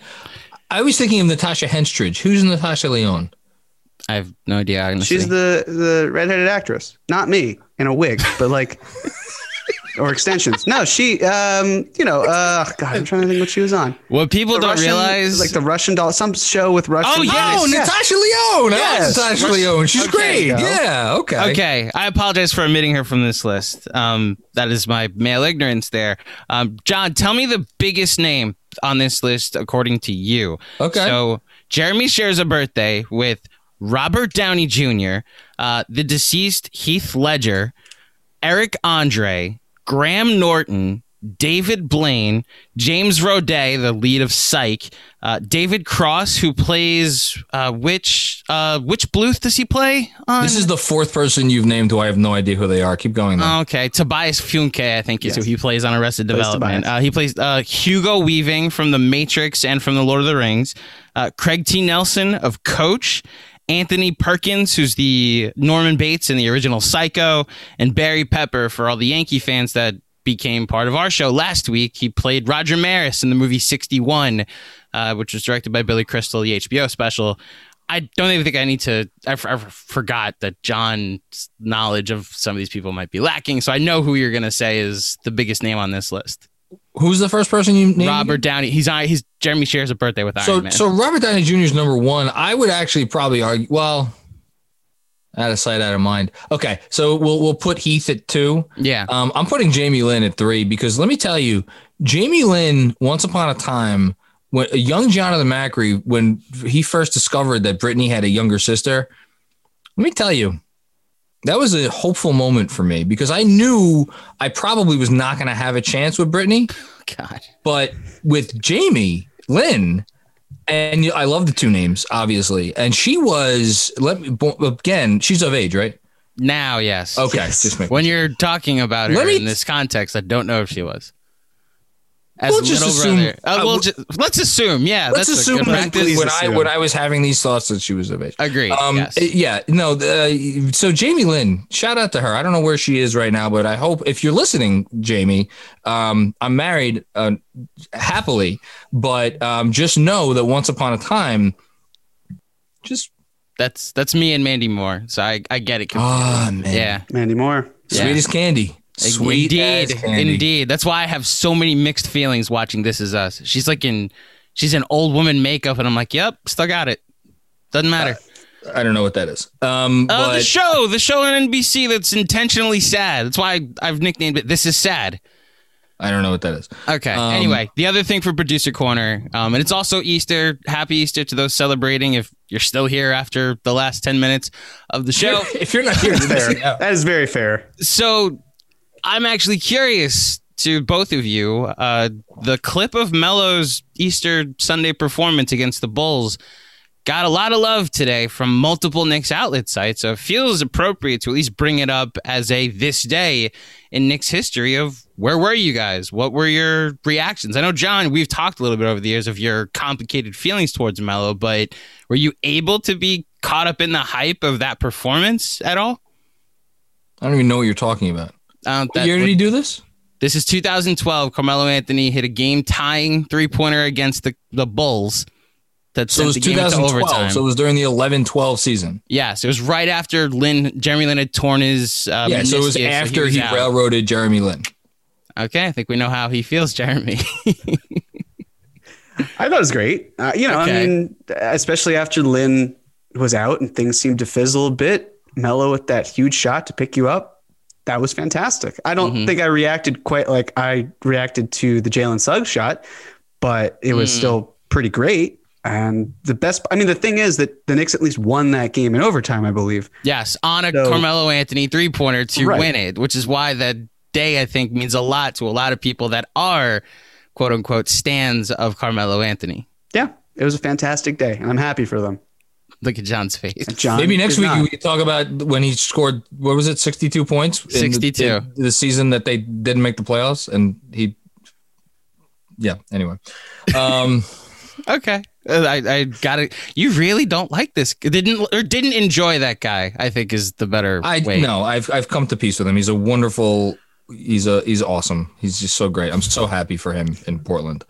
A: I was thinking of Natasha Henstridge. Who's Natasha Lyonne?
D: I have no idea. Honestly.
B: She's the the redheaded actress, not me in a wig, but like or extensions. No, she. Um, you know. Uh, God, I'm trying to think what she was on.
D: what people
B: The
D: don't
B: Russian-
D: realize.
B: like the Russian doll, some show with Russian.
D: Oh, yes.
A: Oh,
B: Yeah.
A: Natasha Lyonne. I
B: Yes.
A: like Natasha Lyonne. She's
D: Okay.
A: great.
B: There you go.
A: Yeah. Okay.
D: Okay, I apologize for omitting her from this list. Um, that is my male ignorance there. Um, John, tell me the biggest name on this list according to you.
A: Okay.
D: So Jeremy shares a birthday with Robert Downey Jr., uh, the deceased Heath Ledger, Eric Andre, Graham Norton, David Blaine, James Roday, the lead of Psych, uh, David Cross, who plays uh, which uh, which Bluth does he play? On?
A: This is the fourth person you've named who I have no idea who they are. Keep going. Though.
D: Okay, Tobias Funke, I think is who he plays on Arrested
B: Plays
D: Development. Uh, he plays uh, Hugo Weaving from The Matrix and from The Lord of the Rings. Uh, Craig T. Nelson of Coach. Anthony Perkins, who's the Norman Bates in the original Psycho, and Barry Pepper for all the Yankee fans that became part of our show last week. He played Roger Maris in the movie 61, uh, which was directed by Billy Crystal, the HBO special. I don't even think I need to. I, f- I forgot that John's knowledge of some of these people might be lacking. So I know who you're going to say is the biggest name on this list.
A: Who's the first person you named?
D: Robert Downey. He's on. He's Jeremy shares a birthday with Iron
A: So,
D: Man.
A: so Robert Downey Jr. is number one. I would actually probably argue. Well, out of sight, out of mind. Okay, so we'll we'll put Heath at two.
D: yeah.
A: Um, I'm putting Jamie Lynn at three because let me tell you, Jamie Lynn, once upon a time, when a young Jonathan Macri, when he first discovered that Britney had a younger sister, let me tell you, that was a hopeful moment for me because I knew I probably was not going to have a chance with Britney, [LAUGHS]
D: God.
A: but with Jamie Lynn, and I love the two names, obviously, and she was let me again, she's of age, right?
D: Now, yes.
A: Okay,
B: Yes.
D: When you're talking about her
A: Let me-
D: in this context, I don't know if she was. As
A: We'll just assume-
D: brother. Uh,
A: uh,
D: we'll
A: we'll-
D: ju- let's assume. Yeah,
A: Let's
D: that's a
A: assume
D: good
A: that
D: practice.
A: when I when I was having these thoughts that she was of age.
D: Agreed.
A: Um,
D: yes.
A: yeah, no. Uh, so Jamie Lynn, shout out to her. I don't know where she is right now, but I hope if you're listening, Jamie, um, I'm married uh, happily, but um, just know that once upon a time, just
D: That's that's me and Mandy Moore. So I, I get it.
A: ah
D: completely.
A: man,
D: yeah.
B: Mandy Moore.
D: Yeah.
A: sweet as candy, sweet
D: indeed, indeed. That's why I have so many mixed feelings watching This Is Us. She's like in, she's in old woman makeup, and I'm like, yep, still got it. Doesn't matter.
A: I don't know what that is. Um,
D: Uh,
A: but
D: the show, the show on NBC that's intentionally sad. That's why I've nicknamed it "This Is Sad."
A: I don't know what that is.
D: Okay.
A: Um,
D: anyway, the other thing for producer corner, um, and it's also Easter. Happy Easter to those celebrating. If you're still here after the last ten minutes of the show, [LAUGHS]
A: if you're not here,
B: That's fair.
A: yeah.
B: That is very fair.
D: so I'm actually curious to both of you. Uh, the clip of Melo's Easter Sunday performance against the Bulls got a lot of love today from multiple Knicks outlet sites. So it feels appropriate to at least bring it up as a this day in Knicks history of where were you guys? What were your reactions? I know, John, we've talked a little bit over the years of your complicated feelings towards Melo, but were you able to be caught up in the hype of that performance at all?
A: I don't even know what you're talking about. What
D: that
A: year
D: would-
A: did he do this?
D: This is 2012. Carmelo Anthony hit a game tying three pointer against the, the Bulls. That
A: So it was
D: the game into
A: 2012. So it was during the 11-12 season.
D: yes, it was right after Lin, Jeremy Lin had torn his. Uh,
A: yeah, so it was
D: meniscus,
A: after
D: was
A: he, railroaded Jeremy Lin.
D: Okay, I think we know how he feels, [LAUGHS] Jeremy.
B: I thought it was great. Uh, you know,
D: Okay.
B: I mean, especially after Lin was out and things seemed to fizzle a bit. Melo with that huge shot to pick you up. That was fantastic. I don't
D: Mhm.
B: think I reacted quite like I reacted to the Jalen Suggs shot, but it was
D: Mm.
B: still pretty great. And the best, I mean, the thing is that the Knicks at least won that game in overtime, I believe.
D: yes, on a
B: So-
D: Carmelo Anthony three pointer to
B: Right.
D: win it, which is why that day I think means a lot to a lot of people that are quote unquote stands of Carmelo Anthony.
B: Yeah, it was a fantastic day, and I'm happy for them.
D: Look at John's face.
B: John
A: Maybe next week
B: not.
A: we could talk about when he scored. What was it? Sixty-two points. in the-
D: 62.
A: in the season that they didn't make the playoffs, and he. Yeah. Anyway, um, [LAUGHS]
D: Okay, Uh, I, I got it. You really don't like this? Didn't or didn't enjoy that guy? I think is the better
A: I
D: way.
A: no, I've I've come to peace with him. He's a wonderful. He's a he's awesome. He's just so great. I'm so happy for him in Portland.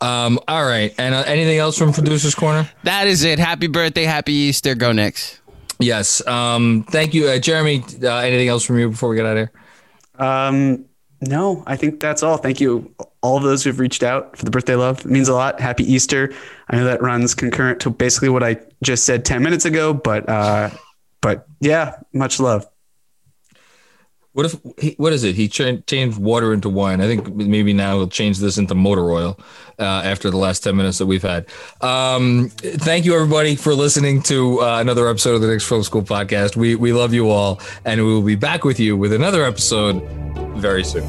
A: Um, all right, and uh, anything else from producers corner?
D: That is it. Happy birthday, happy Easter. Go Knicks.
A: Yes. Um, thank you, uh, Jeremy. Uh, anything else from you before we get out of here?
B: Um, no, I think that's all. Thank you, all of those who've reached out for the birthday love. It means a lot. Happy Easter. I know that runs concurrent to basically what I just said ten minutes ago, but uh, but yeah, much love.
A: What if he, what is it? He cha- changed water into wine. I think maybe now he'll change this into motor oil uh, after the last ten minutes that we've had. Um, thank you everybody for listening to uh, another episode of the Knicks Film School podcast. We we love you all, and we will be back with you with another episode very soon.